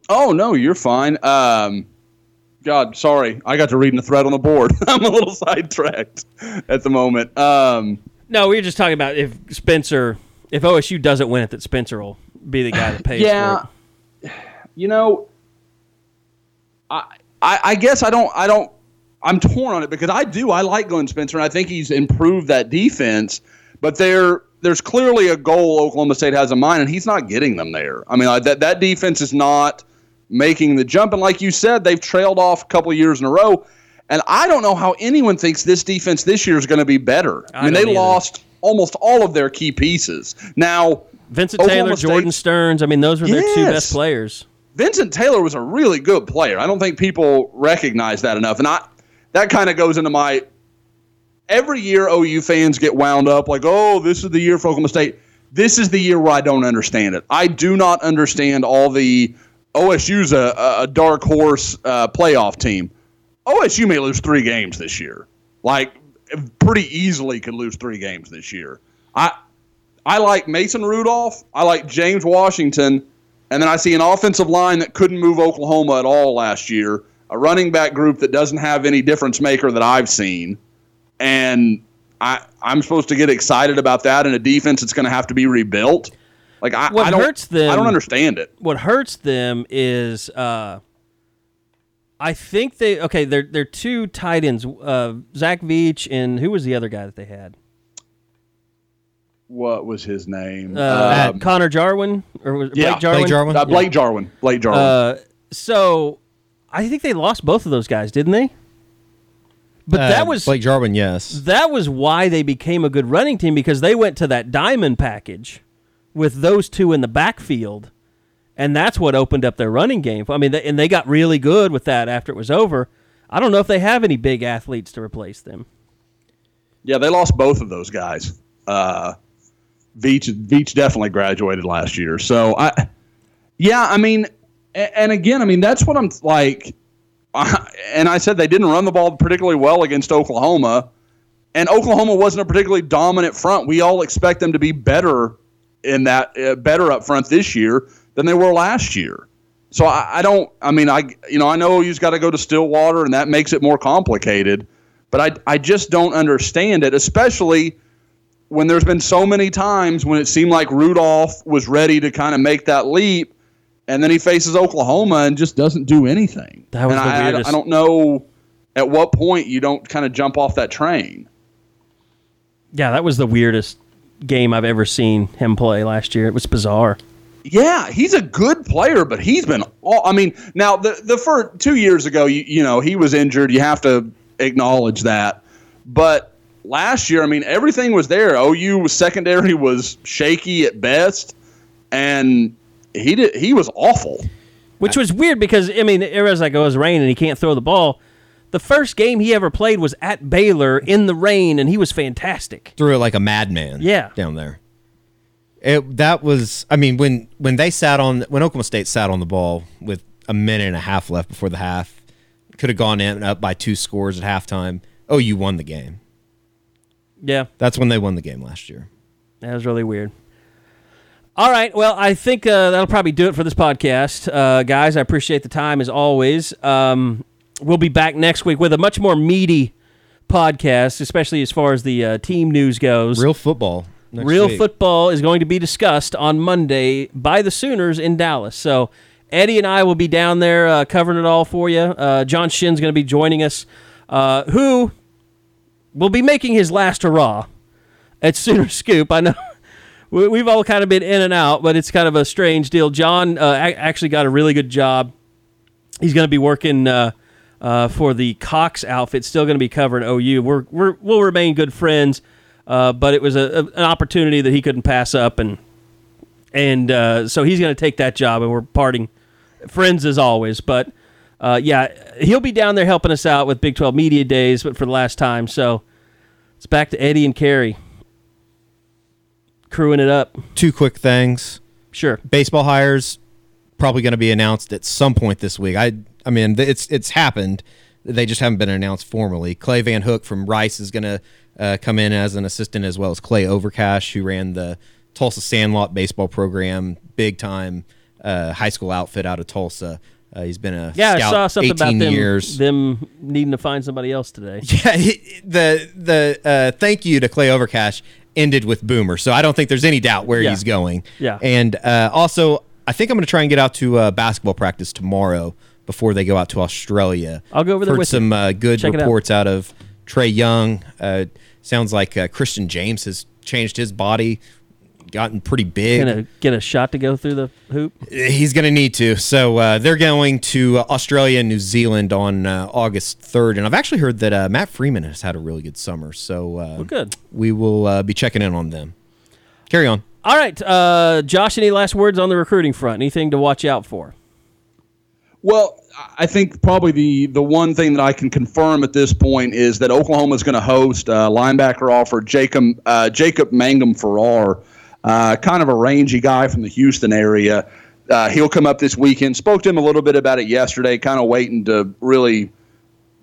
Oh no, you're fine. Um, God, sorry, I got to reading the thread on the board. I'm a little sidetracked at the moment. Um, no, we were just talking about if Spencer, if OSU doesn't win it, that Spencer will be the guy that pays yeah, for it. you know, I, I I guess I don't I don't I'm torn on it because I do I like Glenn Spencer and I think he's improved that defense, but there there's clearly a goal Oklahoma State has in mind and he's not getting them there. I mean like that that defense is not making the jump and like you said they've trailed off a couple years in a row and I don't know how anyone thinks this defense this year is going to be better. I, I mean they either. lost almost all of their key pieces. Now Vincent Oklahoma Taylor, Jordan Sterns. I mean, those were their two best players. Vincent Taylor was a really good player. I don't think people recognize that enough. And I that kind of goes into my every year OU fans get wound up like, "Oh, this is the year for Oklahoma State." This is the year where I don't understand it. I do not understand all the OSU's a, a dark horse uh, playoff team. OSU may lose three games this year. Like pretty easily could lose three games this year. I I like Mason Rudolph. I like James Washington. And then I see an offensive line that couldn't move Oklahoma at all last year, a running back group that doesn't have any difference maker that I've seen. And I, I'm supposed to get excited about that in a defense that's going to have to be rebuilt. Like I, What I don't, hurts them- I don't understand it. What hurts them is, uh, I think they okay. They're they're two tight ends, uh, Zach Veach and who was the other guy that they had? What was his name? Uh, Um, Connor Jarwin or was yeah, Blake Jarwin? Blake Jarwin? uh, Blake Jarwin. Blake Jarwin. Uh, so I think they lost both of those guys, didn't they? But Uh, that was Blake Jarwin, yes. that was why they became a good running team because they went to that diamond package with those two in the backfield, and that's what opened up their running game. I mean, and they got really good with that after it was over. I don't know if they have any big athletes to replace them. Yeah, they lost both of those guys. Uh, Veach, Veach definitely graduated last year. So I, yeah, I mean, and again, I mean that's what I'm like. I, and I said they didn't run the ball particularly well against Oklahoma, and Oklahoma wasn't a particularly dominant front. We all expect them to be better in that, uh, better up front this year than they were last year. So I, I don't. I mean, I you know I know you've got to go to Stillwater, and that makes it more complicated. But I I just don't understand it, especially when there's been so many times when it seemed like Rudolph was ready to kind of make that leap, and then he faces Oklahoma and just doesn't do anything. That was and the I, I weirdest- I don't know at what point you don't kind of jump off that train. Yeah, that was the weirdest game I've ever seen him play last year. It was bizarre. Yeah, he's a good player, but he's been all. I mean, now the the first two years ago, you, you know, he was injured. You have to acknowledge that. But last year, I mean, everything was there. OU secondary was shaky at best, and he did he was awful. Which was weird because I mean, it was like it was rain and he can't throw the ball. The first game he ever played was at Baylor in the rain, and he was fantastic. Threw it like a madman. Yeah. Down there. It, that was, I mean, when when they sat on when Oklahoma State sat on the ball with a minute and a half left before the half, could have gone in up by two scores at halftime. Oh, you won the game. Yeah, That's when they won the game last year. that was really weird. All right, well, I think uh, that'll probably do it for this podcast, uh, guys. I appreciate the time as always. Um, we'll be back next week with a much more meaty podcast, especially as far as the uh, team news goes. Real football. Real week. football is going to be discussed on Monday by the Sooners in Dallas. So Eddie and I will be down there uh, covering it all for you. Uh, John Shinn's going to be joining us, uh, who will be making his last hurrah at Sooner Scoop. I know we- we've all kind of been in and out, but it's kind of a strange deal. John uh, actually got a really good job. He's going to be working uh, for the Cox outfit. Still going to be covering OU. We're, we're we'll remain good friends, uh, but it was a, a- an opportunity that he couldn't pass up, and and uh, so he's going to take that job, and we're parting friends as always. But uh, yeah, he'll be down there helping us out with Big Twelve Media Days, but for the last time. So it's back to Eddie and Carey crewing it up. Two quick things. Sure. Baseball hires probably going to be announced at some point this week. I I mean, it's it's happened. They just haven't been announced formally. Clay Van Hook from Rice is going to uh, come in as an assistant, as well as Clay Overcash, who ran the Tulsa Sandlot baseball program, big time uh, high school outfit out of Tulsa. Uh, he's been a Yeah, scout I saw something about them years. them needing to find somebody else today. Yeah, he- the the uh, thank you to Clay Overcash ended with Boomer, so I don't think there's any doubt where Yeah. he's going. Yeah. and uh, also I think I'm going to try and get out to uh, basketball practice tomorrow before they go out to Australia. I'll go over there Heard with some uh, good Check it out. reports out of Trae Young. Uh, sounds like uh, Christian James has changed his body, gotten pretty big. Gonna get a shot to go through the hoop. He's going to need to. So uh, they're going to Australia and New Zealand on uh, August 3rd. And I've actually heard that uh, Matt Freeman has had a really good summer. So uh, Well, good. we will uh, be checking in on them. Carry on. All right, uh, Josh. Any last words on the recruiting front? Anything to watch out for? Well, I think probably the the one thing that I can confirm at this point is that Oklahoma is going to host uh, linebacker offer Jacob uh, Jacob Mangum Farrar, uh, kind of a rangy guy from the Houston area. Uh, he'll come up this weekend. Spoke to him a little bit about it yesterday. Kind of waiting to really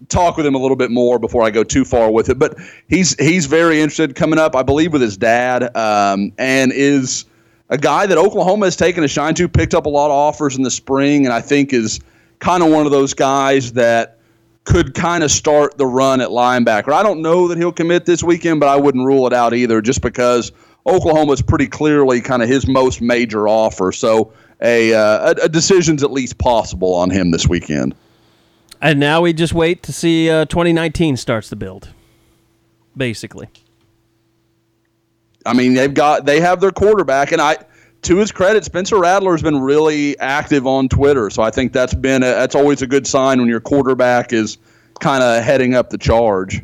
talk with him a little bit more before I go too far with it. But he's he's very interested coming up, I believe, with his dad, um, and is a guy that Oklahoma has taken a shine to. Picked up a lot of offers in the spring, and I think is kind of one of those guys that could kind of start the run at linebacker. I don't know that he'll commit this weekend, but I wouldn't rule it out either, just because Oklahoma is pretty clearly kind of his most major offer. So a, uh, a, a decision's at least possible on him this weekend. And now we just wait to see uh, 2019 starts the build. Basically, I mean, they've got they have their quarterback, and I, to his credit, Spencer Rattler has been really active on Twitter. So I think that's been a, that's always a good sign when your quarterback is kind of heading up the charge.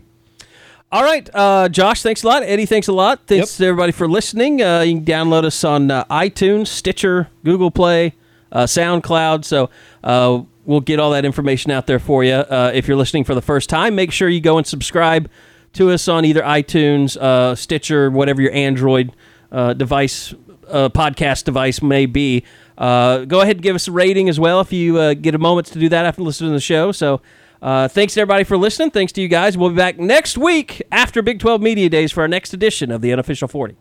All right, uh, Josh, thanks a lot. Eddie, thanks a lot. Thanks to everybody for listening. Uh, you can download us on uh, iTunes, Stitcher, Google Play, uh, SoundCloud. So uh, we'll get all that information out there for you. Uh, if you're listening for the first time, make sure you go and subscribe to us on either iTunes, uh, Stitcher, whatever your Android uh, device, uh, podcast device may be. Uh, go ahead and give us a rating as well if you uh, get a moment to do that after listening to the show. So. Uh, thanks everybody for listening. Thanks to you guys. We'll be back next week after Big 12 Media Days for our next edition of the Unofficial 40.